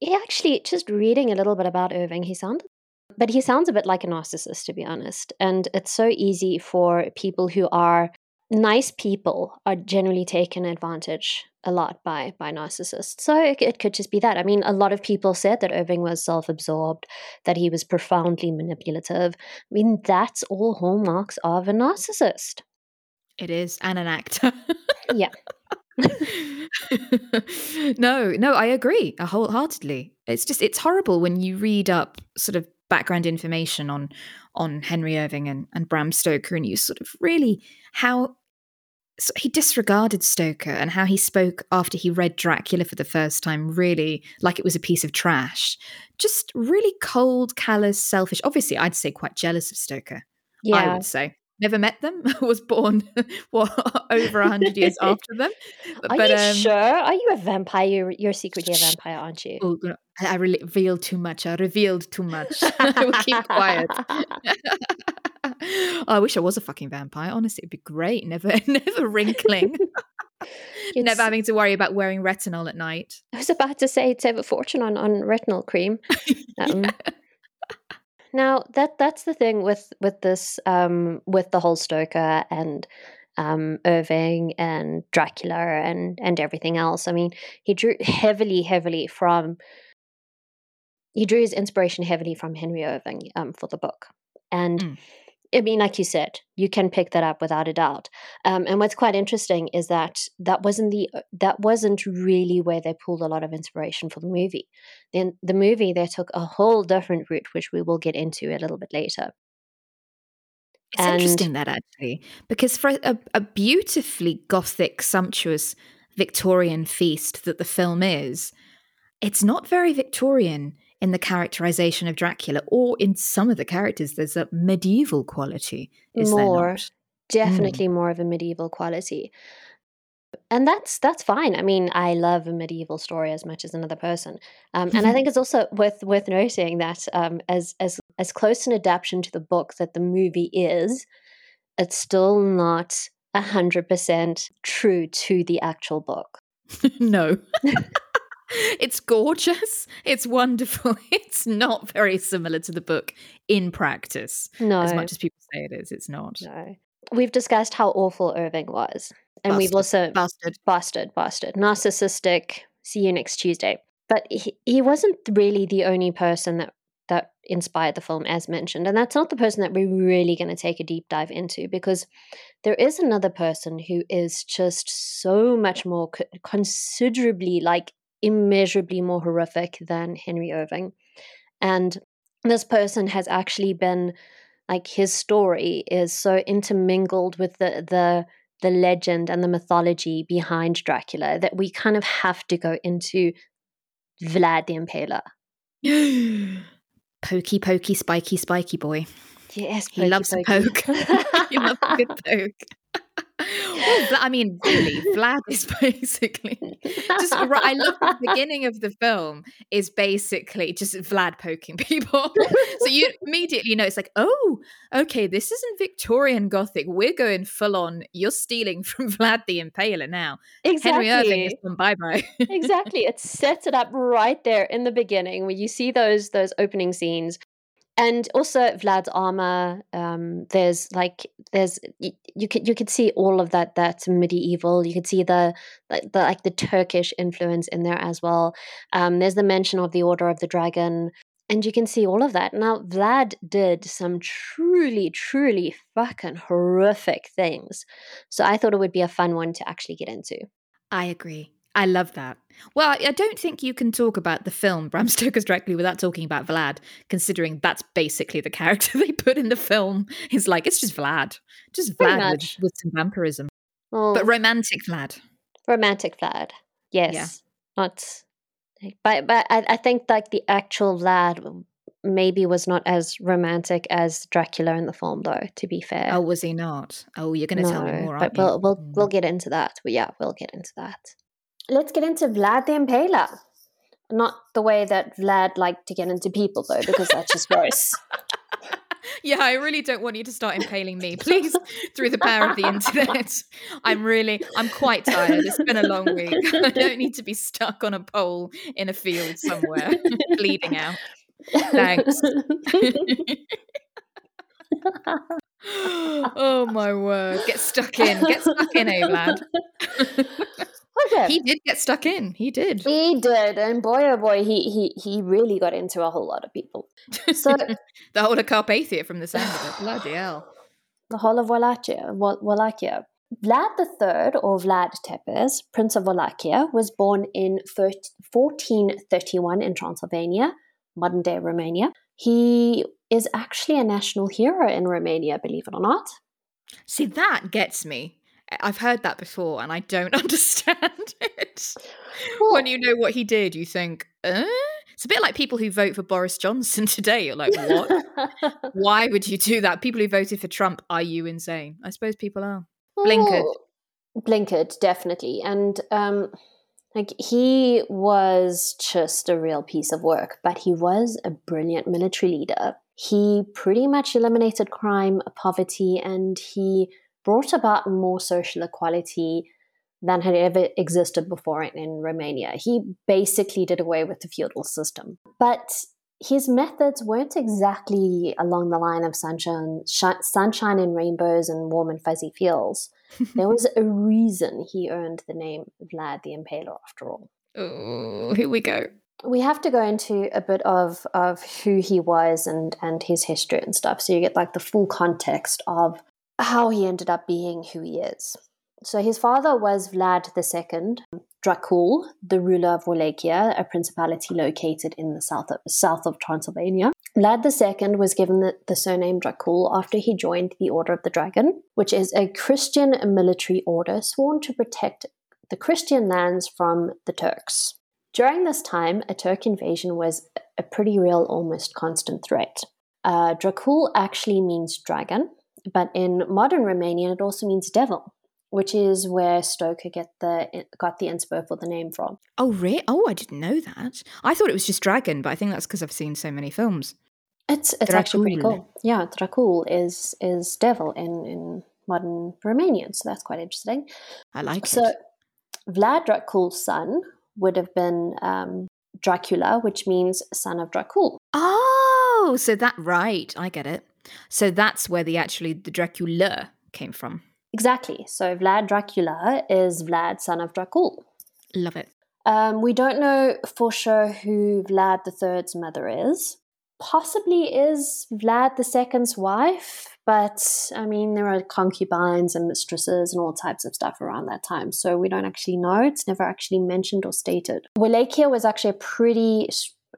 Yeah, actually, just reading a little bit about Irving, he sounded, but he sounds a bit like a narcissist, to be honest. And it's so easy for people who are nice people are generally taken advantage a lot by by narcissists. So it, it could just be that. I mean, a lot of people said that Irving was self-absorbed, that he was profoundly manipulative. I mean, that's all hallmarks of a narcissist. It is, and an actor. yeah. no, no, I agree uh, wholeheartedly. It's just it's horrible when you read up sort of background information on on Henry Irving and, and Bram Stoker and you sort of really how so he disregarded Stoker and how he spoke after he read Dracula for the first time, really like it was a piece of trash. Just really cold, callous, selfish. Obviously, I'd say quite jealous of Stoker. Yeah. I would say never met them. was born what over a hundred years after them. Are but, you um, sure? Are you a vampire? You're, you're secretly a vampire, aren't you? Oh, I revealed too much. I revealed too much. I will keep quiet. oh, I wish I was a fucking vampire. Honestly, it'd be great. Never, never wrinkling. Never having to worry about wearing retinol at night. I was about to say save a fortune on, on retinol cream. Um, yeah. Now that that's the thing with with this um, with the whole Stoker and um, Irving and Dracula and and everything else. I mean, he drew heavily, heavily from he drew his inspiration heavily from Henry Irving um, for the book, and mm. I mean, like you said, you can pick that up without a doubt. Um, and what's quite interesting is that that wasn't the that wasn't really where they pulled a lot of inspiration for the movie. Then the movie they took a whole different route, which we will get into a little bit later. It's and, interesting that actually, because for a, a beautifully gothic, sumptuous Victorian feast that the film is, it's not very Victorian in the characterization of Dracula, or in some of the characters, there's a medieval quality. Is more, definitely mm. more of a medieval quality, and that's that's fine. I mean, I love a medieval story as much as another person, um, and I think it's also worth worth noting that um, as as as close an adaptation to the book that the movie is, it's still not hundred percent true to the actual book. no. it's gorgeous. It's wonderful. It's not very similar to the book in practice. No. As much as people say it is, it's not. No. We've discussed how awful Irving was. And bastard. we've also bastard. Bastard, bastard. Narcissistic. See you next Tuesday. But he, he wasn't really the only person that that inspired the film, as mentioned. And that's not the person that we're really going to take a deep dive into because there is another person who is just so much more considerably like immeasurably more horrific than Henry Irving. And this person has actually been like his story is so intermingled with the the the legend and the mythology behind Dracula that we kind of have to go into Vlad the Impaler. pokey, pokey, spiky, spiky boy. Yes, pokey, he loves pokey. a poke. he loves a good poke I mean, really, Vlad is basically just. I love the beginning of the film is basically just Vlad poking people. so you immediately know it's like, oh, okay, this isn't Victorian Gothic. We're going full on. You're stealing from Vlad the Impaler now. Exactly. Henry Irving is from bye bye. exactly. It sets it up right there in the beginning where you see those those opening scenes and also Vlad's armor. Um, there's like there's you, you could you could see all of that that medieval. You could see the, the, the like the Turkish influence in there as well. Um, there's the mention of the Order of the Dragon, and you can see all of that. Now Vlad did some truly truly fucking horrific things, so I thought it would be a fun one to actually get into. I agree. I love that. Well, I don't think you can talk about the film Bram Stoker's Dracula without talking about Vlad, considering that's basically the character they put in the film. It's like it's just Vlad, just Vlad with, with, some vampirism, well, but romantic Vlad. Romantic Vlad, yes, yeah. not. But but I, I think like the actual Vlad maybe was not as romantic as Dracula in the film, though. To be fair, oh, was he not? Oh, you're going to no, tell me more, but we'll we'll, mm. we'll get into that. But yeah, we'll get into that let's get into Vlad the Impaler. Not the way that Vlad liked to get into people, though, because that's just gross. yeah, I really don't want you to start impaling me, please, through the power of the internet. I'm really, I'm quite tired. It's been a long week. I don't need to be stuck on a pole in a field somewhere, bleeding out. Thanks. oh my word. Get stuck in. Get stuck in, eh, Vlad? Okay. He did get stuck in. He did. He did, and boy, oh boy, he he he really got into a whole lot of people. So the whole of Carpathia, from the sound of it, bloody hell. The whole of Wallachia, Wallachia. Vlad III, or Vlad Tepes, Prince of Wallachia, was born in 1431 in Transylvania, modern day Romania. He is actually a national hero in Romania, believe it or not. See, that gets me. I've heard that before and I don't understand it. Well, when you know what he did, you think, uh? It's a bit like people who vote for Boris Johnson today. You're like, what? Why would you do that? People who voted for Trump, are you insane? I suppose people are. Blinkered. Oh, blinkered, definitely. And um, like he was just a real piece of work, but he was a brilliant military leader. He pretty much eliminated crime, poverty, and he brought about more social equality than had ever existed before in, Romania. He basically did away with the feudal system. But his methods weren't exactly along the line of sunshine, sh- sunshine and rainbows and warm and fuzzy feels. there was a reason he earned the name Vlad the Impaler after all. Oh, here we go. We have to go into a bit of, of who he was and, and his history and stuff. So you get like the full context of how he ended up being who he is. So his father was Vlad II Dracul, the ruler of Wallachia, a principality located in the south of, south of Transylvania. Vlad II was given the, the surname Dracul after he joined the Order of the Dragon, which is a Christian military order sworn to protect the Christian lands from the Turks. During this time, a Turk invasion was a pretty real, almost constant threat. Uh, Dracul actually means dragon, but in modern Romanian, it also means devil which is where Stoker get the got the inspo for the name from. Oh, really? Oh, I didn't know that. I thought it was just dragon, but I think that's because I've seen so many films. It's it's Dracul. actually pretty cool. Yeah, Dracul is is devil in in modern Romanian, so that's quite interesting. I like so, it. So Vlad Dracul's son would have been um, Dracula, which means son of Dracul. Oh, so that right, I get it. So that's where the actually the Dracula came from. Exactly. So Vlad Dracula is Vlad, son of Dracul. Love it. Um, we don't know for sure who Vlad III's mother is. Possibly is Vlad II's wife, but I mean, there are concubines and mistresses and all types of stuff around that time, so we don't actually know. It's never actually mentioned or stated. Wallachia was actually a pretty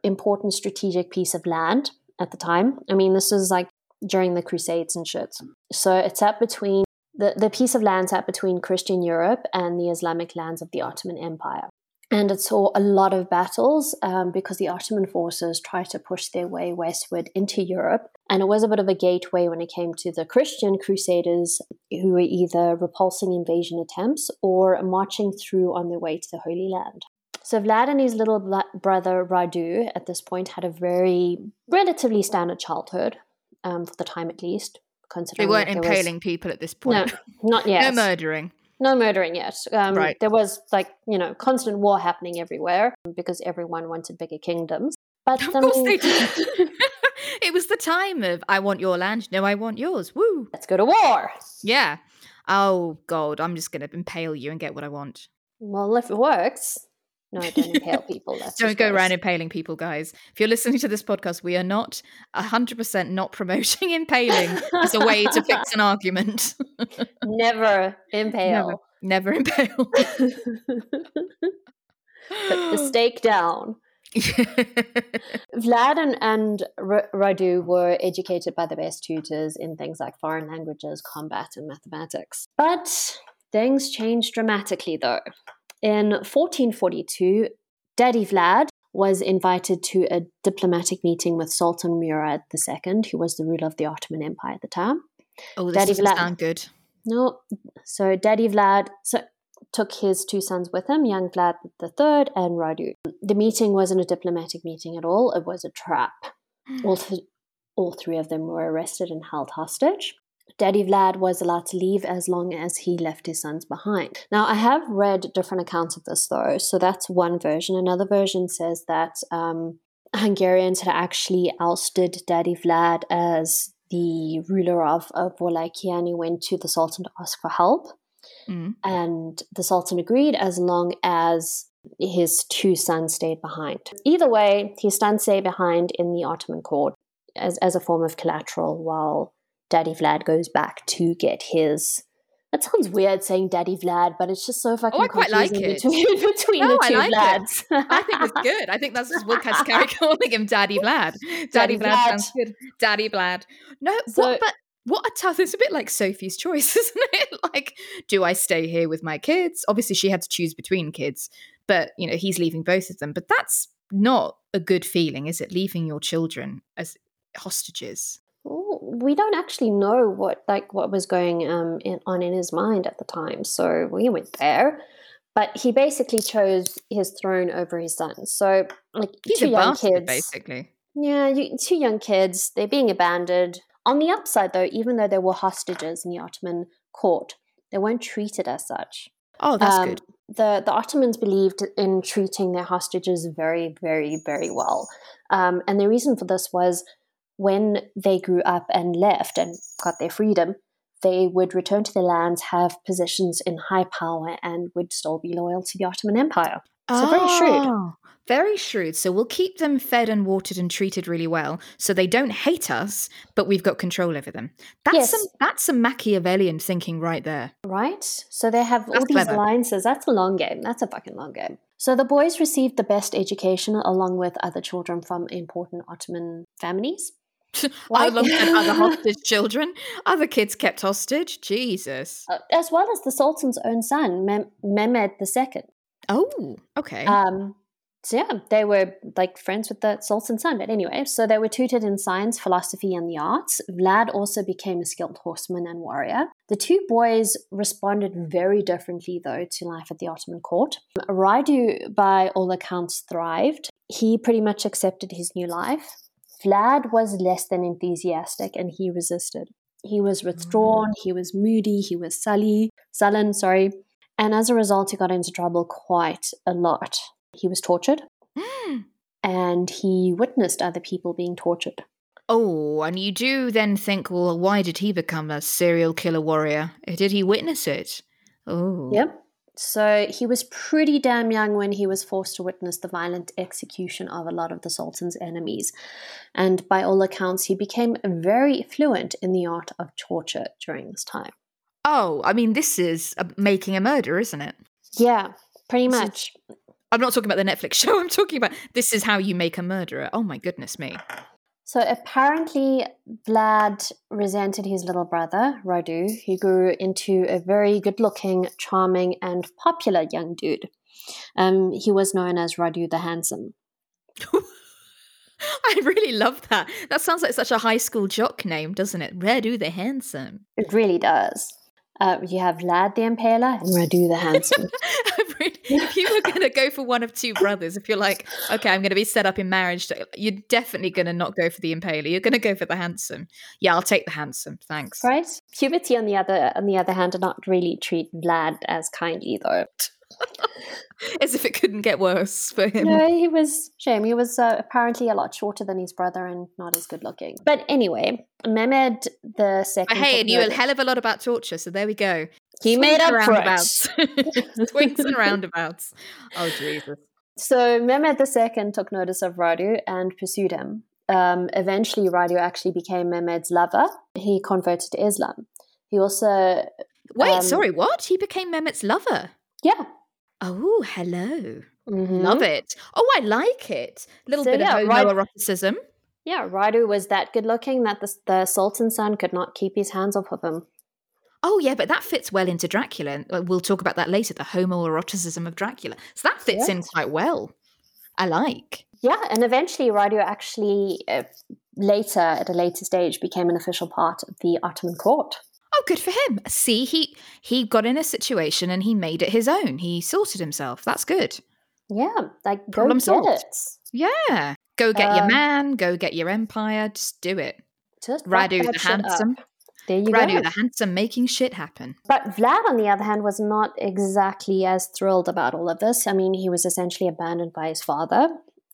important strategic piece of land at the time. I mean, this is like during the Crusades and shit. So it's up between the, the piece of land sat between Christian Europe and the Islamic lands of the Ottoman Empire. And it saw a lot of battles um, because the Ottoman forces tried to push their way westward into Europe. And it was a bit of a gateway when it came to the Christian crusaders who were either repulsing invasion attempts or marching through on their way to the Holy Land. So Vlad and his little brother Radu at this point had a very relatively standard childhood, um, for the time at least considering they weren't impaling was, people at this point. No, not yet. no murdering. No murdering yet. Um, right. There was like you know constant war happening everywhere because everyone wanted bigger kingdoms. But of course they did. it was the time of I want your land. No, I want yours. Woo! Let's go to war. Yeah. Oh God, I'm just going to impale you and get what I want. Well, if it works, no, don't impale people. Don't go around impaling people, guys. If you're listening to this podcast, we are not 100% not promoting impaling as a way to fix an argument. Never impale. Never, never impale. Put the stake down. Vlad and, and R- Radu were educated by the best tutors in things like foreign languages, combat, and mathematics. But things changed dramatically, though. In 1442, Daddy Vlad was invited to a diplomatic meeting with Sultan Murad II, who was the ruler of the Ottoman Empire at the time. Oh, this Daddy doesn't Vlad, sound good. No, so Daddy Vlad so, took his two sons with him, young Vlad III and Radu. The meeting wasn't a diplomatic meeting at all; it was a trap. Hmm. all, th- all three of them were arrested and held hostage. Daddy Vlad was allowed to leave as long as he left his sons behind. Now, I have read different accounts of this though, so that's one version. Another version says that um, Hungarians had actually ousted Daddy Vlad as the ruler of, of Wallachia and he went to the Sultan to ask for help. Mm. And the Sultan agreed as long as his two sons stayed behind. Either way, his sons stayed behind in the Ottoman court as, as a form of collateral while Daddy Vlad goes back to get his. That sounds weird saying Daddy Vlad, but it's just so fucking oh, I quite like it. between, between no, the two like Vlads. I think it's good. I think that's just what has calling him Daddy Vlad. Daddy, Daddy Vlad, Vlad sounds good. Daddy Vlad. No, so, what, but what a tough it's a bit like sophie's choice isn't it like do i stay here with my kids obviously she had to choose between kids but you know he's leaving both of them but that's not a good feeling is it leaving your children as hostages we don't actually know what like what was going um, in, on in his mind at the time, so we went there. But he basically chose his throne over his sons. So like He's two young bastard, kids, basically. Yeah, you, two young kids. They're being abandoned. On the upside, though, even though they were hostages in the Ottoman court, they weren't treated as such. Oh, that's Um, good. The the Ottomans believed in treating their hostages very, very, very well, um, and the reason for this was when they grew up and left and got their freedom, they would return to their lands, have positions in high power, and would still be loyal to the Ottoman Empire. So very shrewd. Oh, Very shrewd. So we'll keep them fed and watered and treated really well, so they don't hate us, but we've got control over them. That's Yes. some that's some Machiavellian thinking right there. Right? So they have all these clever. alliances. That's a long game. That's a fucking long game. So the boys received the best education along with other children from important Ottoman families. Like- Alongside other hostage children, other kids kept hostage. Jesus. uh, as well as the Sultan's own son, Mem- Mehmed II. Oh, okay. Um, so yeah, they were like friends with the Sultan's son. But anyway, so they were tutored in science, philosophy, and the arts. Vlad also became a skilled horseman and warrior. The two boys responded very differently, though, to life at the Ottoman court. Radu, by all accounts, thrived. He pretty much accepted his new life. Vlad was less than enthusiastic, and he resisted. He was withdrawn. He was moody. He was sully, sullen. Sorry. And as a result, he got into trouble quite a lot. He was tortured Mm. and he witnessed other people being tortured. Oh, and you do then think, well, why did he become a serial killer warrior? Did he witness it? Oh. Yep. So he was pretty damn young when he was forced to witness the violent execution of a lot of the Sultan's enemies. And by all accounts, he became very fluent in the art of torture during this time. Oh, I mean, this is a, making a murder, isn't it? Yeah, pretty This is- much. I'm not talking about the Netflix show. I'm talking about this is how you make a murderer. Oh my goodness me. So apparently, Vlad resented his little brother, Radu, who grew into a very good looking, charming, and popular young dude. Um, he was known as Radu the Handsome. I really love that. That sounds like such a high school jock name, doesn't it? Radu the handsome. It really does. Uh, you have Vlad the Impaler and Radu the Handsome. Really- if you were going to go for one of two brothers, if you're like, okay, I'm going to be set up in marriage, you're definitely going to not go for the impaler. You're going to go for the handsome. Yeah, I'll take the handsome. Thanks. right? Puberty, on the other on the other hand, did not really treat Vlad as kindly, though. As if it couldn't get worse for him. No, he was shame. He was uh, apparently a lot shorter than his brother and not as good looking. But anyway, Mehmed the second. But hey, and you a hell of a lot about torture, so there we go. He Swings made up roundabouts. Swings and roundabouts. Oh Jesus. So Mehmed II took notice of Radu and pursued him. Um, eventually, Radu actually became Mehmed's lover. He converted to Islam. He also, Wait, Um, sorry, what? He became Mehmed's lover. yeah, Oh, hello. Mhm. Love it. Oh, I like it. A little So, bit yeah, of homoeroticism. Yeah, Radu was that good looking that the, the Sultan's son could not keep his hands off of him. Oh, yeah, but that fits well into Dracula. uh, We'll talk about that later, the homoeroticism of Dracula. So that fits in quite well. I like. Yeah, and eventually Radu actually, uh, later, at a later stage, became an official part of the Ottoman court. Oh, good for him. See, he he got in a situation and he made it his own. He sorted himself. That's good. Yeah, like go Problem get solved. it. Yeah. Go get your Um, man, go get your empire, just do it. Just Radu the handsome. There you go. Radu go. the handsome making shit happen. But Vlad, on the other hand, was not exactly as thrilled about all of this. I mean, he was essentially abandoned by his father.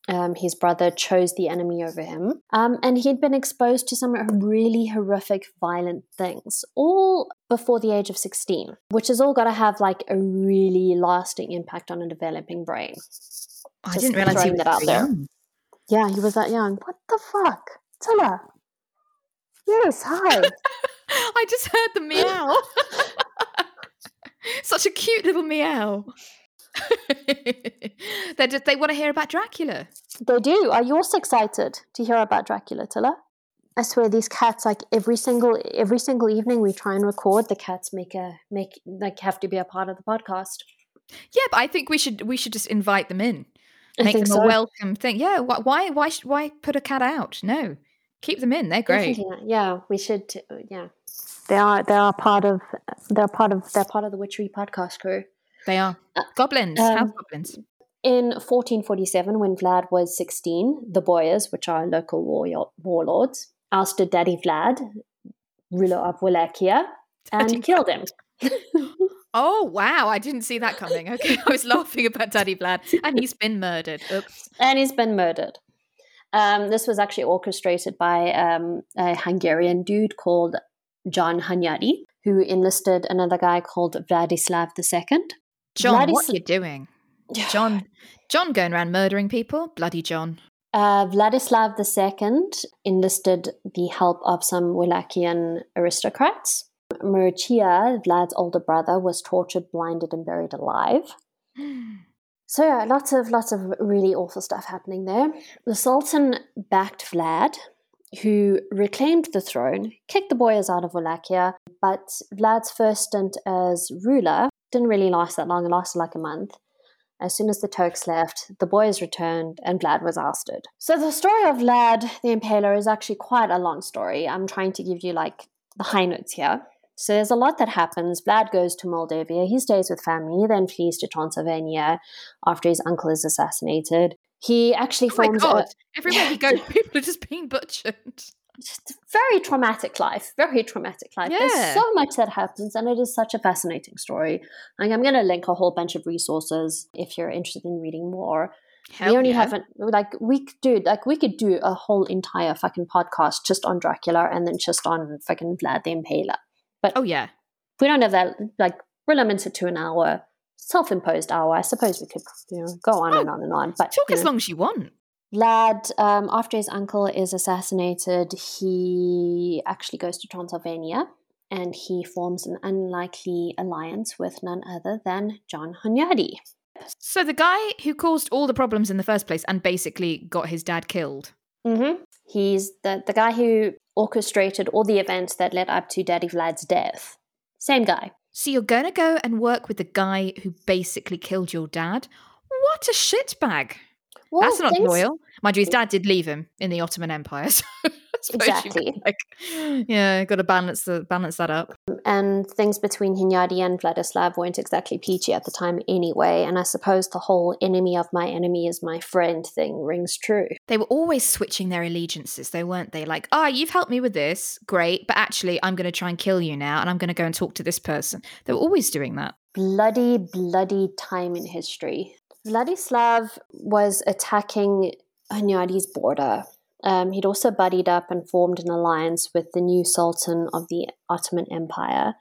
Um, his brother chose the enemy over him. Um, and he'd been exposed to some really horrific, violent things, all before the age of 16, which has all got to have like a really lasting impact on a developing brain. I didn't realize he was that out there. young. Yeah, he was that young. What the fuck? Tilla. Yes, hi. I just heard the meow. Such a cute little meow. they just, they want to hear about Dracula. They do. Are you also excited to hear about Dracula, Tilla? I swear these cats like every single every single evening we try and record the cats make a make like have to be a part of the podcast. Yeah, but I think we should we should just invite them in, make them think a welcome thing. Yeah, why why why, sh- why put a cat out? No, keep them in. They're great. Definitely. Yeah, we should yeah. They are they are part of they're part of they're part of the Witchery podcast crew. They are Uh, goblins. um, house goblins. In 1447, when Vlad was 16, the Boyars, which are local war- warlords, ousted Daddy Vlad, ruler of Wallachia, and Daddy killed him. Oh wow, I didn't see that coming. Okay, I was laughing about Daddy Vlad, and he's been murdered. Oops. And he's been murdered. Um, this was actually orchestrated by um, a Hungarian dude called John Hunyadi, who enlisted another guy called Vladislav II. John, what are you doing? John, John going around murdering people? Bloody John. Uh, Vladislav II enlisted the help of some Wallachian aristocrats. Mircea, Vlad's older brother, was tortured, blinded, and buried alive. So yeah, lots of lots of really awful stuff happening there. The Sultan backed Vlad, who reclaimed the throne, kicked the boyars out of Wallachia, but Vlad's first stint as ruler didn't really last that long. It lasted like a month. As soon as the Turks left, the boys returned and Vlad was ousted. So the story of Vlad the Impaler is actually quite a long story. I'm trying to give you like the high notes here. So there's a lot that happens. Vlad goes to Moldavia. He stays with family. He then flees to Transylvania after his uncle is assassinated. He actually Oh forms my god! a Everywhere he goes, people are just being butchered. Just a very traumatic life. Very traumatic life. Yeah. There's so much that happens, and it is such a fascinating story. Like I'm going to link a whole bunch of resources if you're interested in reading more. Hell we only yeah. haven't like we could do like we could do a whole entire fucking podcast just on Dracula and then just on fucking Vlad the Impaler. But oh yeah. we don't have that like we're limited to an hour self-imposed hour i suppose we could you know go on Oh, and on and on but Talk you as long as you want. Vlad, um, after his uncle is assassinated he actually goes to transylvania and he forms an unlikely alliance with none other than john hunyadi So the guy who caused all the problems in the first place and basically got his dad killed. mm-hmm. he's the, the guy who orchestrated all the events that led up to daddy vlad's death same guy So you're gonna go and work with the guy who basically killed your dad? What a shitbag. Well, That's not things- loyal. Mind you, his dad did leave him in the Ottoman Empire. So I suppose you could, Exactly. like, yeah, got to balance the balance that up. and things between Hunyadi and Vladislav weren't exactly peachy at the time anyway, and I suppose the whole enemy of my enemy is my friend thing rings true. They were always switching their allegiances, though, weren't they? Like, ah, you've helped me with this, great, but actually, I'm going to try and kill you now, and I'm going to go and talk to this person. They were always doing that. Bloody, bloody time in history. Vladislav was attacking Hunyadi's border. Um, he'd also buddied up and formed an alliance with the new Sultan of the Ottoman Empire,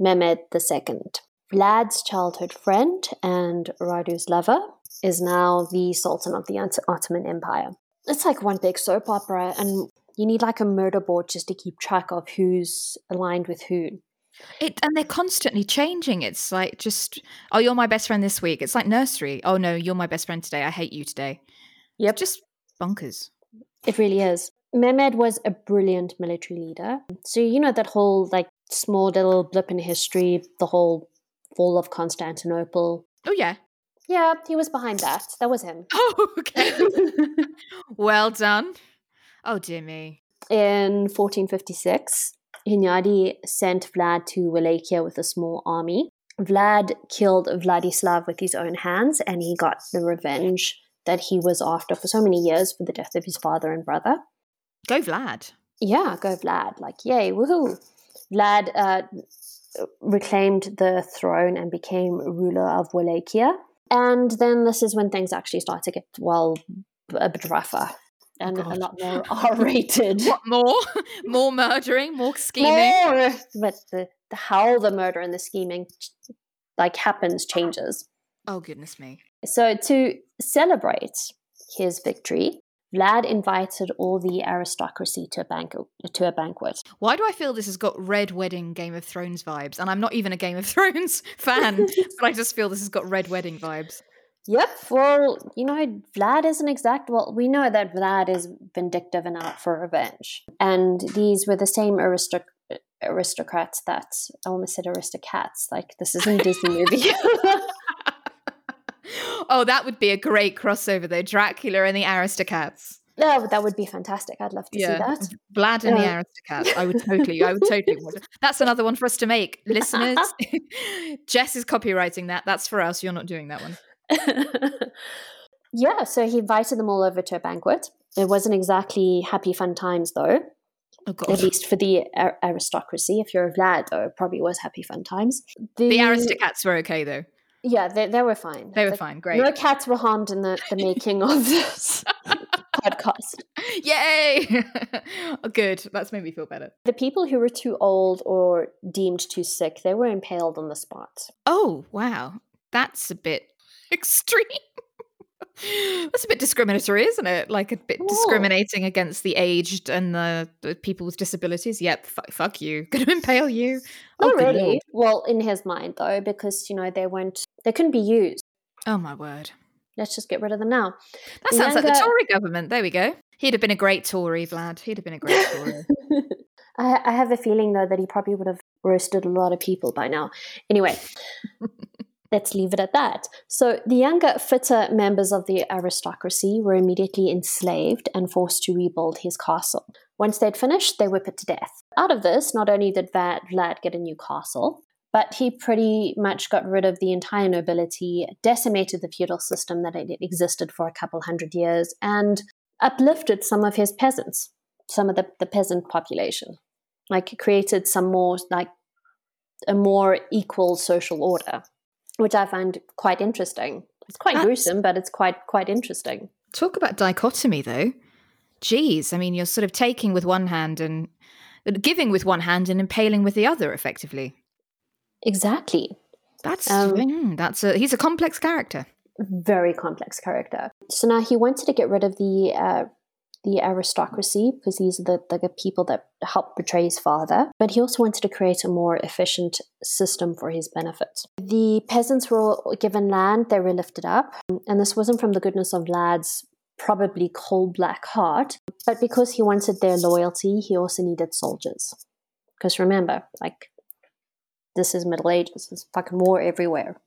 Mehmed II. Vlad's childhood friend and Radu's lover is now the Sultan of the Ottoman Empire. It's like one big soap opera, and you need like a murder board just to keep track of who's aligned with who. It and they're constantly changing. It's like just, oh, you're my best friend this week. It's like nursery. Oh no, you're my best friend today. I hate you today. Yep. Just bonkers. It really is. Mehmed was a brilliant military leader. So, you know, that whole like small little blip in history, the whole fall of Constantinople. Oh yeah. Yeah, he was behind that. That was him. Oh okay. well done. Oh dear me. In 1456, Hunyadi sent Vlad to Wallachia with a small army. Vlad killed Vladislav with his own hands, and he got the revenge that he was after for so many years for the death of his father and brother. Go Vlad. Yeah, go Vlad. Like, yay, woohoo. Vlad uh, reclaimed the throne and became ruler of Wallachia. And then this is when things actually start to get, well, a bit rougher Oh, and a lot more R rated. What more? more murdering, more scheming. More! But the, the how the murder and the scheming like happens changes. Oh goodness me. So to celebrate his victory, Vlad invited all the aristocracy to a banquet. To a banquet. Why do I feel this has got Red Wedding Game of Thrones vibes? And I'm not even a Game of Thrones fan, but I just feel this has got Red Wedding vibes. Yep. Well, you know, Vlad isn't exact. Well, we know that Vlad is vindictive and out for revenge, and these were the same aristoc- aristocrats that oh, I almost said aristocrats. Like this isn't a Disney movie. oh, that would be a great crossover though. Dracula and the aristocrats. no, but that would be fantastic. I'd love to see that. Vlad and the Yeah. Aristocats. I would totally, I would totally want. That's another one for us to make. Listeners, Jess is copywriting that. That's for us. You're not doing that one. yeah, so he invited them all over to a banquet. It wasn't exactly happy fun times though. Oh, At least for the ar- aristocracy. If you're a Vlad, though, it probably was happy fun times. The aristocrats were okay, though. Yeah, they, they were fine. They were The- fine. Great. No cats were harmed in the, the making of this podcast. Yay! oh, good. That's made me feel better. The people who were too old or deemed too sick, they were impaled on the spot. Oh, wow. That's a bit extreme. That's a bit discriminatory, isn't it? Like a bit Oh. discriminating against the aged and the, the people with disabilities. Yep, fu- fuck you. Gonna impale you. Not oh, really. Well, in his mind, though, because, you know, they weren't, they couldn't be used. Oh my word. Let's just get rid of them now. That sounds like the Tory government. There we go. He'd have been a great Tory, Vlad. He'd have been a great Tory. I, I have a feeling, though, that he probably would have roasted a lot of people by now. Anyway, let's leave it at that. So, the younger, fitter members of the aristocracy were immediately enslaved and forced to rebuild his castle. Once they'd finished, they were put to death. Out of this, not only did Vlad get a new castle, but he pretty much got rid of the entire nobility, decimated the feudal system that had existed for a couple hundred years, and uplifted some of his peasants, some of the, the peasant population. Like created some more like a more equal social order, which I find quite interesting. It's quite That's- gruesome, but it's quite quite interesting. Talk about dichotomy, though. Jeez, I mean, you're sort of taking with one hand and giving with one hand and impaling with the other, effectively. Exactly. That's Um, mm, that's a he's a complex character. very complex character. So now he wanted to get rid of the uh, the aristocracy because these are the, the people that helped betray his father. But he also wanted to create a more efficient system for his benefit. The peasants were given land; they were lifted up, and this wasn't from the goodness of Vlad's probably cold black heart, but because he wanted their loyalty, he also needed soldiers. Because remember, like this is Middle Ages; there's fucking war everywhere.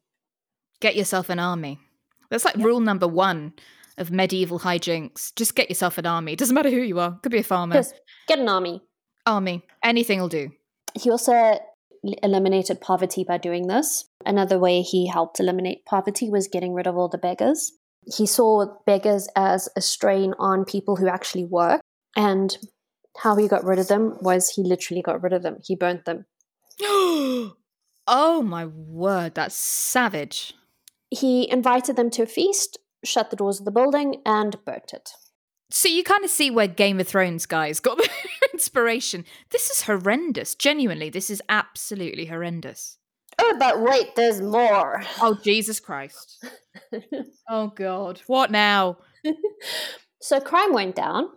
Get yourself an army. That's like rule number one of medieval hijinks. Just get yourself an army. Doesn't matter who you are. Could be a farmer. Just get an army. Army. Anything will do. He also eliminated poverty by doing this. Another way he helped eliminate poverty was getting rid of all the beggars. He saw beggars as a strain on people who actually work, and how he got rid of them was he literally got rid of them. He burnt them. oh my word, that's savage. He invited them to a feast, shut the doors of the building, and burnt it. So you kind of see where Game of Thrones guys got the inspiration. This is horrendous. Genuinely, this is absolutely horrendous. Oh, but wait, there's more. Oh Jesus Christ. Oh God. What now? so crime went down,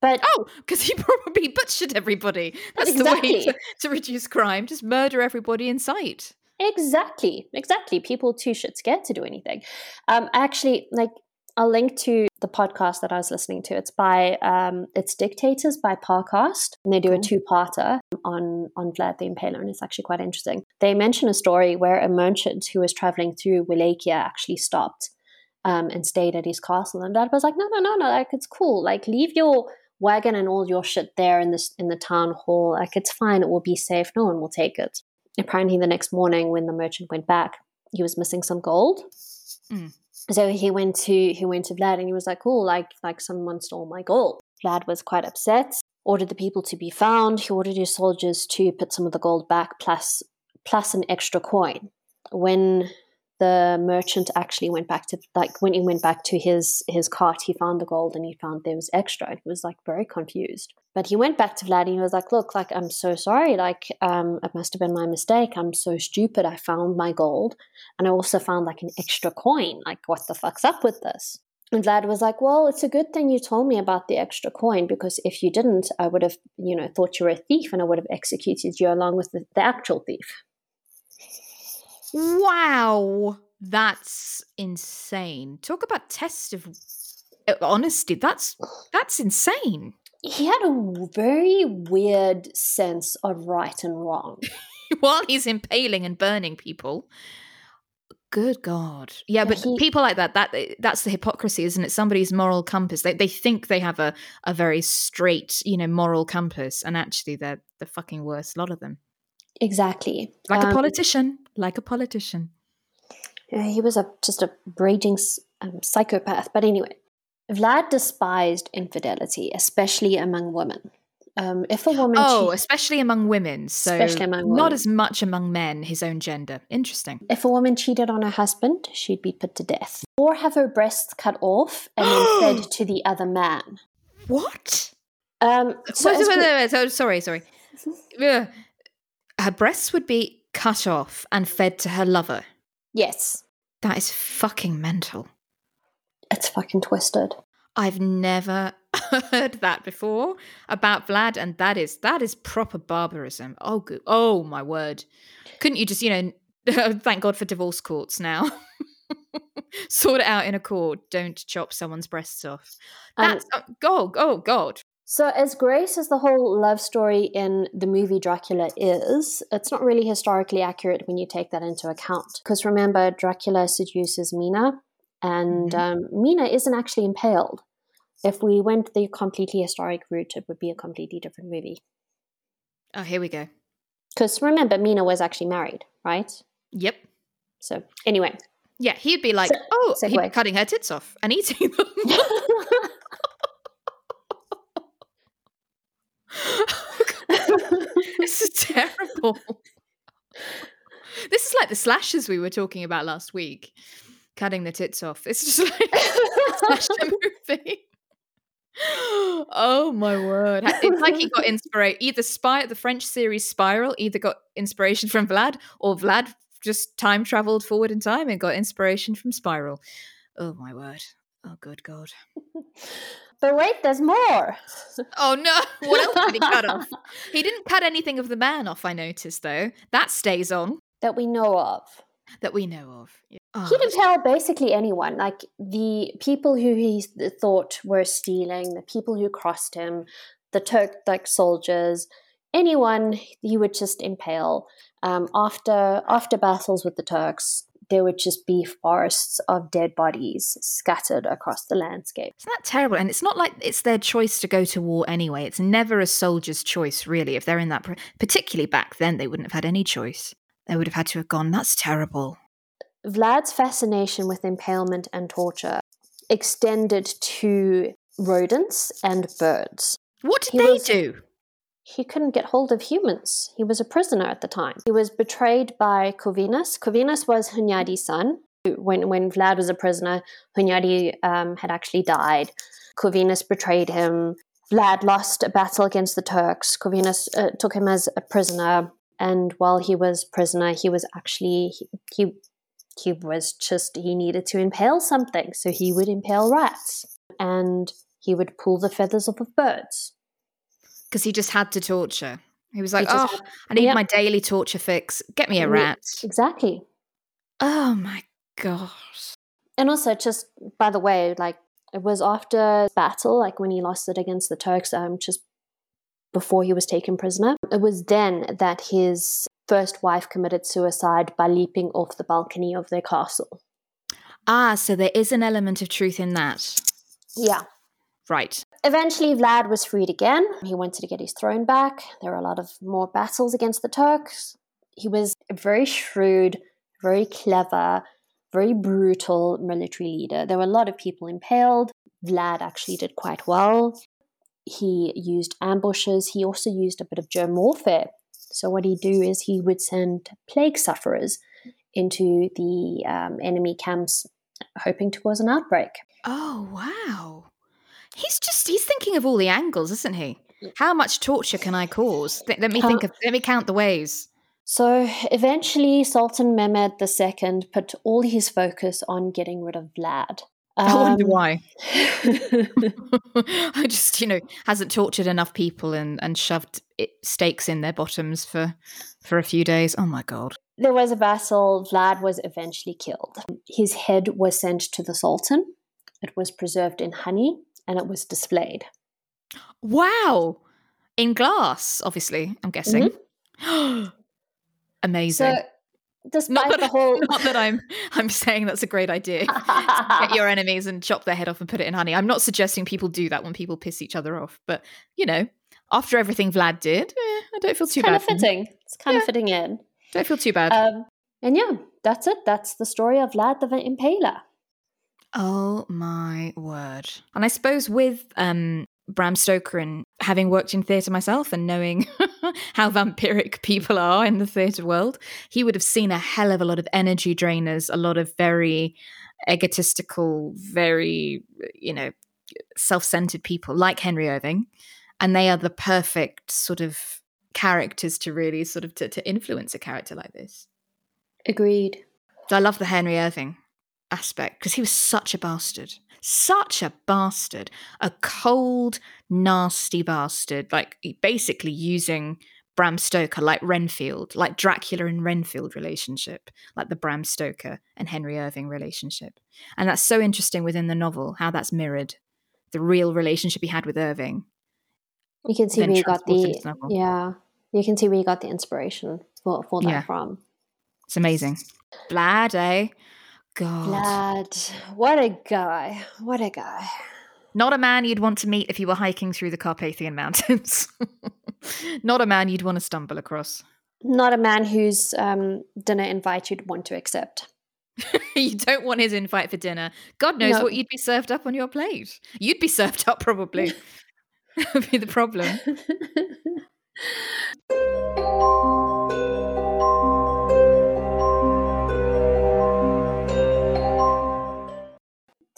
but Oh, because he probably butchered everybody. That's the way to, to reduce crime. Just murder everybody in sight. Exactly, exactly. People too shit scared to do anything. Um, actually, like I'll link to the podcast that I was listening to. It's by um, it's Dictators by Parcast, and they do a two-parter on on Vlad the Impaler, and it's actually quite interesting. They mention a story where a merchant who was traveling through Wallachia actually stopped um, and stayed at his castle, and Vlad was like, "No, no, no, no, like it's cool. Like leave your wagon and all your shit there in this in the town hall. Like it's fine. It will be safe. No one will take it." Apparently the next morning when the merchant went back he was missing some gold. Mm. so he went to he went to vlad and he was like oh like like someone stole my gold. Vlad was quite upset ordered the people to be found. He ordered his soldiers to put some of the gold back plus plus an extra coin. When the merchant actually went back to like when he went back to his his cart he found the gold and he found there was extra he was like very confused but he went back to Vlad and he was like, Look, like, I'm so sorry. Like, um, it must have been my mistake. I'm so stupid. I found my gold. And I also found like an extra coin. Like, what the fuck's up with this? And Vlad was like, Well, it's a good thing you told me about the extra coin because if you didn't, I would have, you know, thought you were a thief and I would have executed you along with the, the actual thief. Wow. That's insane. Talk about test of uh, honesty. That's that's insane. He had a very weird sense of right and wrong. While he's impaling and burning people. Good God. Yeah, but he- people like that, that that's the hypocrisy, isn't it? Somebody's moral compass. They they think they have a, a very straight, you know, moral compass, and actually they're the fucking worst lot of them. Exactly. Like a Um, politician. Like a politician. Yeah, he was a just a raging um, psychopath. But anyway, Vlad despised infidelity, especially among women. Um, if a woman Oh, cheat- especially among women. So Especially among not as much among men, his own gender. Interesting. if a woman cheated on her husband, she'd be put to death, or have her breasts cut off and then fed to the other man. What? Um, so Wait, wait, wait, wait, sorry, sorry. Her breasts would be cut off and fed to her lover. yes, That is fucking mental. it's fucking twisted. I've never heard that before about Vlad, and that is that is proper barbarism. Oh, good. Oh my word! Couldn't you just, you know, thank God for divorce courts now? sort it out in a court. Don't chop someone's breasts off. Um, That's oh, God. Oh God. So, as great as the whole love story in the movie Dracula is, it's not really historically accurate when you take that into account. Because remember, Dracula seduces Mina, and Mhm. um, Mina isn't actually impaled. If we went the completely historic route, it would be a completely different movie. Oh, here we go. Because remember, Mina was actually married, right? Yep. So, anyway. Yeah, he'd be like, Se- oh, he'd be cutting her tits off and eating them. this is terrible. This is like the slashes we were talking about last week, cutting the tits off. It's just like a slasher movie. Oh my word! It's like he got inspiration. Either spy the French series Spiral either got inspiration from Vlad, or Vlad just time traveled forward in time and got inspiration from Spiral. Oh my word! Oh good god! but wait, there's more. Oh no! What else did he cut off? He didn't cut anything of the man off. I noticed though. That stays on That we know of. that we know of. Yeah. Oh, He'd impale basically anyone, like the people who he thought were stealing, the people who crossed him, the Turk like soldiers, anyone he would just impale. Um, after after battles with the Turks, there would just be forests of dead bodies scattered across the landscape. Isn't that terrible? And it's not like it's their choice to go to war anyway. It's never a soldier's choice, really. If they're in that, particularly back then, they wouldn't have had any choice. They would have had to have gone. That's terrible. Vlad's fascination with impalement and torture extended to rodents and birds. What did He they was- do? He couldn't get hold of humans. He was a prisoner at the time. He was betrayed by Corvinus. Corvinus was Hunyadi's son. When, when Vlad was a prisoner, Hunyadi um, had actually died. Corvinus betrayed him. Vlad lost a battle against the Turks. Corvinus uh, took him as a prisoner. And while he was prisoner, he was actually, he, he, he was just, he needed to impale something. So he would impale rats. And he would pull the feathers off of birds. Because he just had to torture. He was like, He oh, had- I need Yep. my daily torture fix. Get me a rat. Exactly. Oh my gosh. And also, just by the way, like it was after battle, like when he lost it against the Turks, um, just before he was taken prisoner. It was then that his first wife committed suicide by leaping off the balcony of their castle. Ah, so there is an element of truth in that. Yeah. Right. Eventually, Vlad was freed again. He wanted to get his throne back. There were a lot of more battles against the Turks. He was a very shrewd, very clever, very brutal military leader. There were a lot of people impaled. Vlad actually did quite well. He used ambushes. He also used a bit of germ warfare. So, what he'd do is he would send plague sufferers into the um, enemy camps, hoping to cause an outbreak. Oh, wow. He's just, he's thinking of all the angles, isn't he? How much torture can I cause? Th- let me think of, let me count the ways. So eventually, Sultan Mehmed II put all his focus on getting rid of Vlad. I wonder Um, why. I just, you know, hasn't tortured enough people and, and shoved it, stakes in their bottoms for for a few days. Oh my god. There was a battle. Vlad was eventually killed. His head was sent to the Sultan. It was preserved in honey and it was displayed. Wow. In glass, obviously, I'm guessing. Amazing. So, despite not that, the whole, not that I'm I'm saying that's a great idea. Get your enemies and chop their head off and put it in honey. I'm not suggesting people do that when people piss each other off, but you know, after everything Vlad did, eh, I don't feel too kind bad. of fitting. It's kind Yeah. of fitting in. Don't feel too bad. Um, and yeah, that's it. That's the story of Vlad the Impaler. Oh my word. And I suppose with um Bram Stoker and having worked in theatre myself and knowing how vampiric people are in the theatre world, he would have seen a hell of a lot of energy drainers, a lot of very egotistical, very, you know, self centered people like Henry Irving. And they are the perfect sort of characters to really sort of to, to influence a character like this. Agreed. I love the Henry Irving aspect because he was such a bastard. Such a bastard. A cold, nasty bastard. Like basically using Bram Stoker like Renfield, like Dracula and Renfield relationship, like the Bram Stoker and Henry Irving relationship. And that's so interesting within the novel how that's mirrored. The real relationship he had with Irving. You can see where you got the yeah. You can see where you got the inspiration for, for that yeah. from. It's amazing. Vlad, eh? God. Vlad, what a guy. What a guy. Not a man you'd want to meet if you were hiking through the Carpathian Mountains. Not a man you'd want to stumble across. Not a man whose um, dinner invite you'd want to accept. you don't want his invite for dinner. God knows no. what you'd be served up on your plate. You'd be served up, probably. that would be the problem.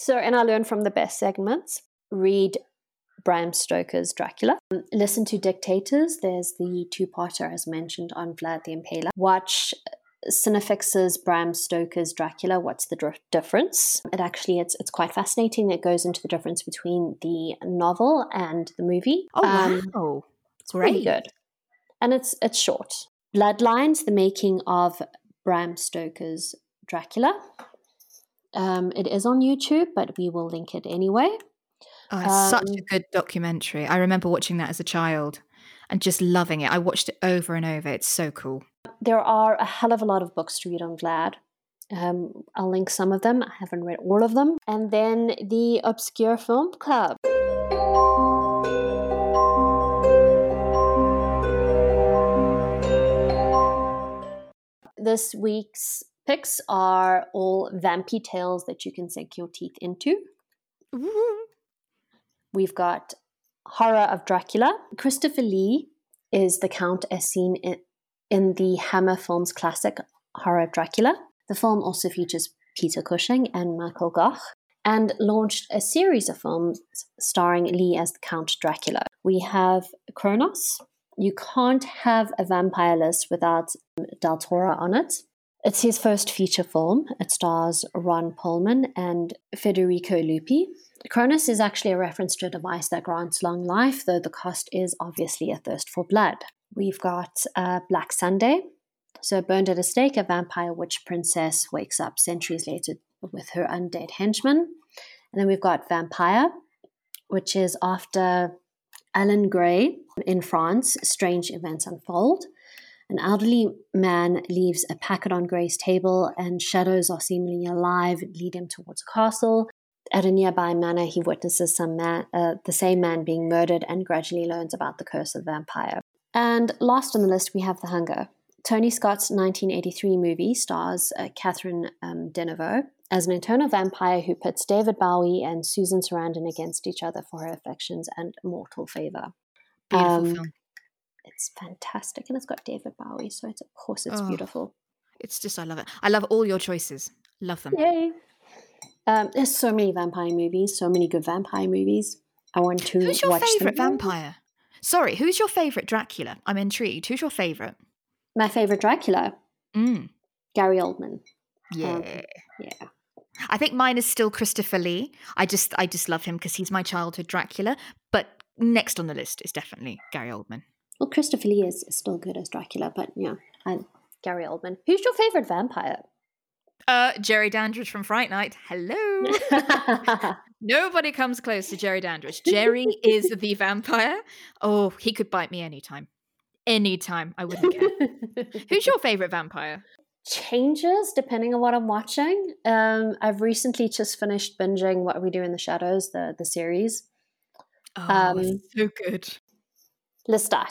So, and I learned from the best segments. Read Bram Stoker's Dracula. Listen to Dictators. There's the two-parter as mentioned on Vlad the Impaler. Watch Cinefix's Bram Stoker's Dracula. What's the dr- difference? It actually it's it's quite fascinating. It goes into the difference between the novel and the movie. Oh um, wow, it's Great. really good, and it's it's short. Bloodlines: The Making of Bram Stoker's Dracula. Um, it is on YouTube, but we will link it anyway. Oh, um, such a good documentary. I remember watching that as a child and just loving it. I watched it over and over. It's so cool. There are a hell of a lot of books to read on Vlad. Um, I'll link some of them. I haven't read all of them. And then the Obscure Film Club. This week's picks are all vampy tales that you can sink your teeth into. Ooh. We've got Horror of Dracula. Christopher Lee is the Count as seen in, in the Hammer Films classic Horror of Dracula. The film also features Peter Cushing and Michael Gough and launched a series of films starring Lee as the Count Dracula. We have Cronos. You can't have a vampire list without Del Toro on it. It's his first feature film. It stars Ron Perlman and Federico Luppi. Cronos is actually a reference to a device that grants long life, though the cost is obviously a thirst for blood. We've got uh, Black Sunday. So, burned at a stake, a vampire witch princess wakes up centuries later with her undead henchman. And then we've got Vampire, which is after Alan Gray in France, strange events unfold. An elderly man leaves a packet on Gray's table, and shadows are seemingly alive lead him towards a castle. At a nearby manor, he witnesses some man, uh, the same man being murdered and gradually learns about the curse of the vampire. And last on the list, we have The Hunger. Tony Scott's 1983 movie stars uh, Catherine um, Deneuve as an eternal vampire who pits David Bowie and Susan Sarandon against each other for her affections and mortal favor. Beautiful um, film. It's fantastic, and it's got David Bowie, so it's of course it's oh, beautiful. It's just I love it. I love all your choices. Love them. Yay! Um, there's so many vampire movies, so many good vampire movies. I want to. Who's your favorite vampire? Sorry, who's your favorite Dracula? I'm intrigued. Who's your favorite? My favorite Dracula. Mm. Gary Oldman. Yeah. Um, yeah. I think mine is still Christopher Lee. I just I just love him because he's my childhood Dracula. But next on the list is definitely Gary Oldman. Well, Christopher Lee is still good as Dracula, but yeah, Gary Oldman. Who's your favorite vampire? Uh, Jerry Dandridge from Fright Night. Hello. Nobody comes close to Jerry Dandridge. Jerry is the vampire. Oh, he could bite me anytime. Anytime. I wouldn't care. Who's your favorite vampire? Changes depending on what I'm watching. Um, I've recently just finished binging What We Do in the Shadows, the the series. Oh, um, so good. Lestat.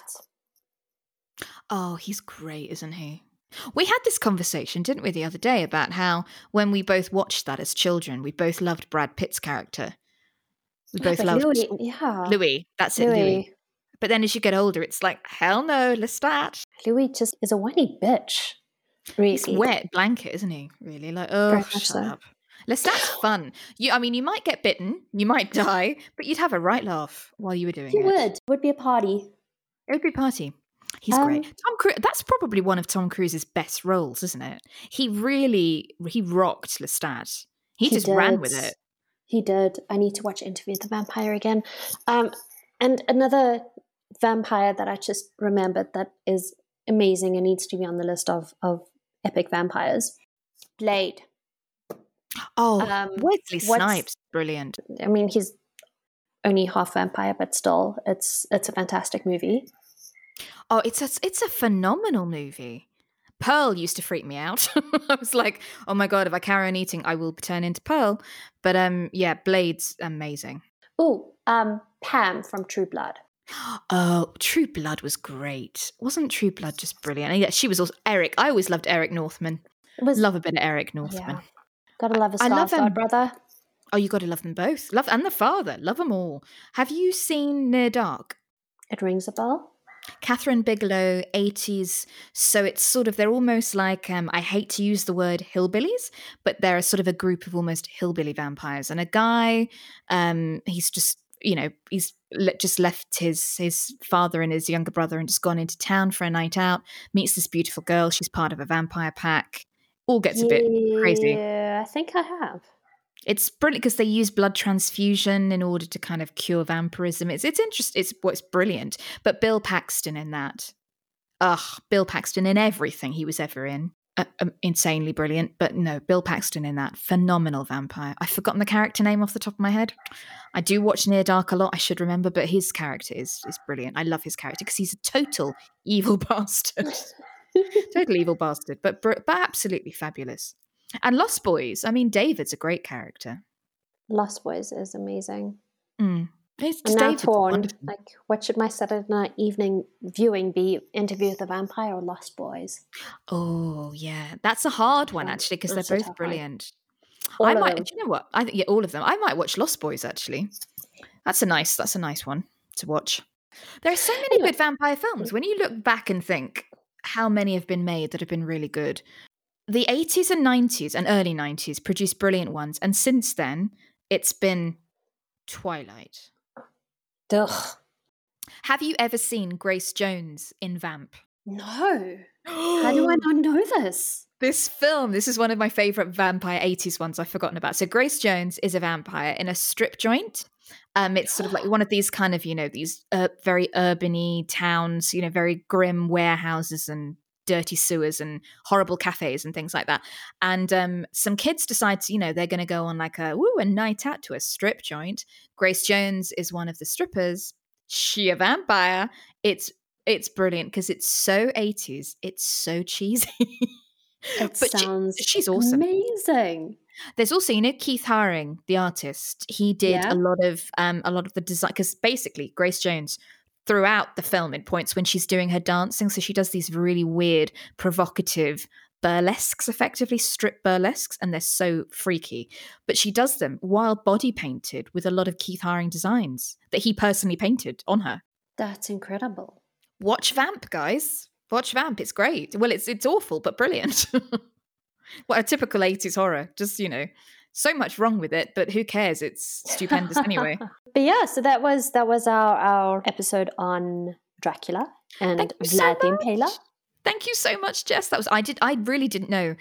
Oh, he's great, isn't he? We had this conversation, didn't we, the other day about how when we both watched that as children, we both loved Brad Pitt's character. We both loved Louis, yeah, Louis. That's it, Louis. Louis. But then as you get older, it's like hell no, Lestat. Louis just is a whiny bitch. Really, He's wet blanket, isn't he? Really, like oh, shut so. up. Lestat's fun. You, I mean, you might get bitten, you might die, but you'd have a right laugh while you were doing He it. would. Would be a party. It would be a party. He's Um, great. Tom Cruise. That's probably one of Tom Cruise's best roles, isn't it? He really he rocked Lestat. He, He just ran with it. He did. I need to watch Interview with the Vampire again. Um, and another vampire that I just remembered that is amazing and needs to be on the list of of epic vampires. Blade. Oh, Um, Wesley Snipes, brilliant. I mean, he's only half vampire, but still, it's it's a fantastic movie. Oh, it's a it's a phenomenal movie. Pearl used to freak me out. I was like, oh my god, if I carry on eating, I will turn into Pearl. But um, yeah, Blade's amazing. Oh, um, Pam from True Blood. Oh, True Blood was great. Wasn't True Blood just brilliant? And yeah, she was also Eric. I always loved Eric Northman. Was Love a bit of Eric Northman. yeah. Gotta love a I love him. brother. Oh, you got to love them both. Love and the father. Love them all. Have you seen Near Dark? It rings a bell. Kathryn Bigelow, 80s. So it's sort of, they're almost like, um, I hate to use the word hillbillies, but they're a sort of a group of almost hillbilly vampires. And a guy, um, he's just, you know, he's le- just left his his father and his younger brother and just gone into town for a night out, meets this beautiful girl. She's part of a vampire pack. All gets a bit crazy. Yeah, I think I have. It's brilliant because they use blood transfusion in order to kind of cure vampirism. It's it's interesting. It's what's brilliant. But Bill Paxton in that, ugh, Bill Paxton in everything he was ever in, uh, um, insanely brilliant. But no, Bill Paxton in that, phenomenal vampire. I've forgotten the character name off the top of my head. I do watch Near Dark a lot. I should remember, but his character is is brilliant. I love his character because he's a total evil bastard total evil bastard, but but absolutely fabulous. And Lost Boys. I mean, David's a great character. Lost Boys is amazing. Mm. It's I'm now torn. Like, what should my Saturday night evening viewing be? Interview with the Vampire or Lost Boys? Oh yeah, that's a hard one actually because they're both brilliant. I might. them. Do you know what? I think yeah, all of them. I might watch Lost Boys actually. That's a nice. That's a nice one to watch. There are so many Anyway. good vampire films. When you look back and think how many have been made that have been really good, the 80s and 90s and early 90s produced brilliant ones, and since then it's been Twilight. Ugh. Have you ever seen Grace Jones in Vamp? No. How do I not know this? This film, this is one of my favorite vampire 80s ones I've forgotten about. So Grace Jones is a vampire in a strip joint. Um, it's sort of like one of these kind of, you know, these uh, very urbany towns, you know, very grim warehouses and dirty sewers and horrible cafes and things like that. And um, some kids decide to, you know, they're going to go on like a woo a night out to a strip joint. Grace Jones is one of the strippers. She a vampire. It's it's brilliant because it's so 80s. It's so cheesy. It But she- sounds she's awesome. amazing. There's also, you know, Keith Haring, the artist. He did Yeah. a lot of um a lot of the design because basically Grace Jones throughout the film it points when she's doing her dancing. So she does these really weird, provocative burlesques, effectively strip burlesques, and they're so freaky. But she does them while body painted with a lot of Keith Haring designs that he personally painted on her. That's incredible. Watch Vamp, guys. Watch Vamp. It's great. Well, it's it's awful, but brilliant. what a typical 80s horror. Just, you know, so much wrong with it, but who cares? It's stupendous anyway. but yeah, so that was that was our our episode on Dracula and so Vlad the much. Impaler. Thank you so much, Jess. That was I did I really didn't know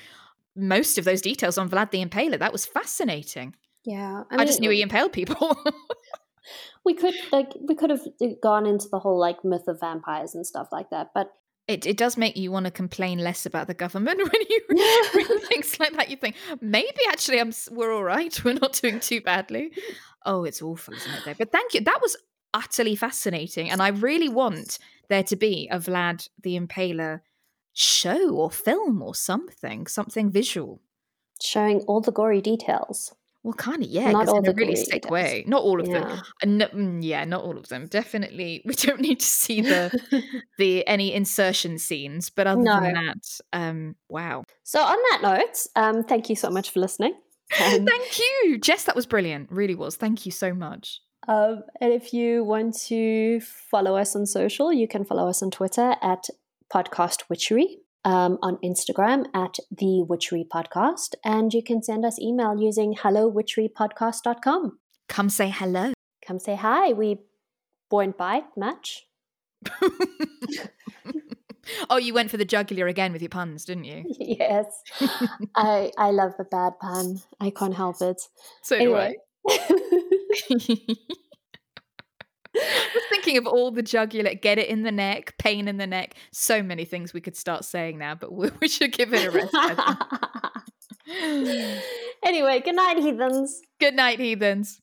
most of those details on Vlad the Impaler. That was fascinating. Yeah, I, just knew he impaled people. we could like we could have gone into the whole like myth of vampires and stuff like that, but it it does make you want to complain less about the government when you read things like that. You think maybe actually I'm we're all right. We're not doing too badly. Oh, it's awful, isn't it? Though? But thank you. That was utterly fascinating, and I really want there to be a Vlad the Impaler show or film or something, something visual. showing all the gory details. Well, kind of, yeah, Not all in a really sick details. way. Not all of them. Yeah. No, mm, yeah, not all of them. Definitely, we don't need to see the the any insertion scenes. But other than that, um, wow. so on that note, um, thank you so much for listening. Um, Thank you, Jess. That was brilliant. Really was. Thank you so much. Um, and if you want to follow us on social, you can follow us on Twitter at Podcast Witchery, um, on Instagram at The Witchery Podcast, and you can send us email using hellowitcherypodcast.com. Come say hello. Come say hi. We won't bite much. oh, you went for the jugular again with your puns, didn't you? yes. I I love a bad pun. I can't help it. So anyway. do I. I was thinking of all the jugular, get it in the neck, pain in the neck. So many things we could start saying now, but we, we should give it a rest. anyway, good night, heathens. Good night, heathens.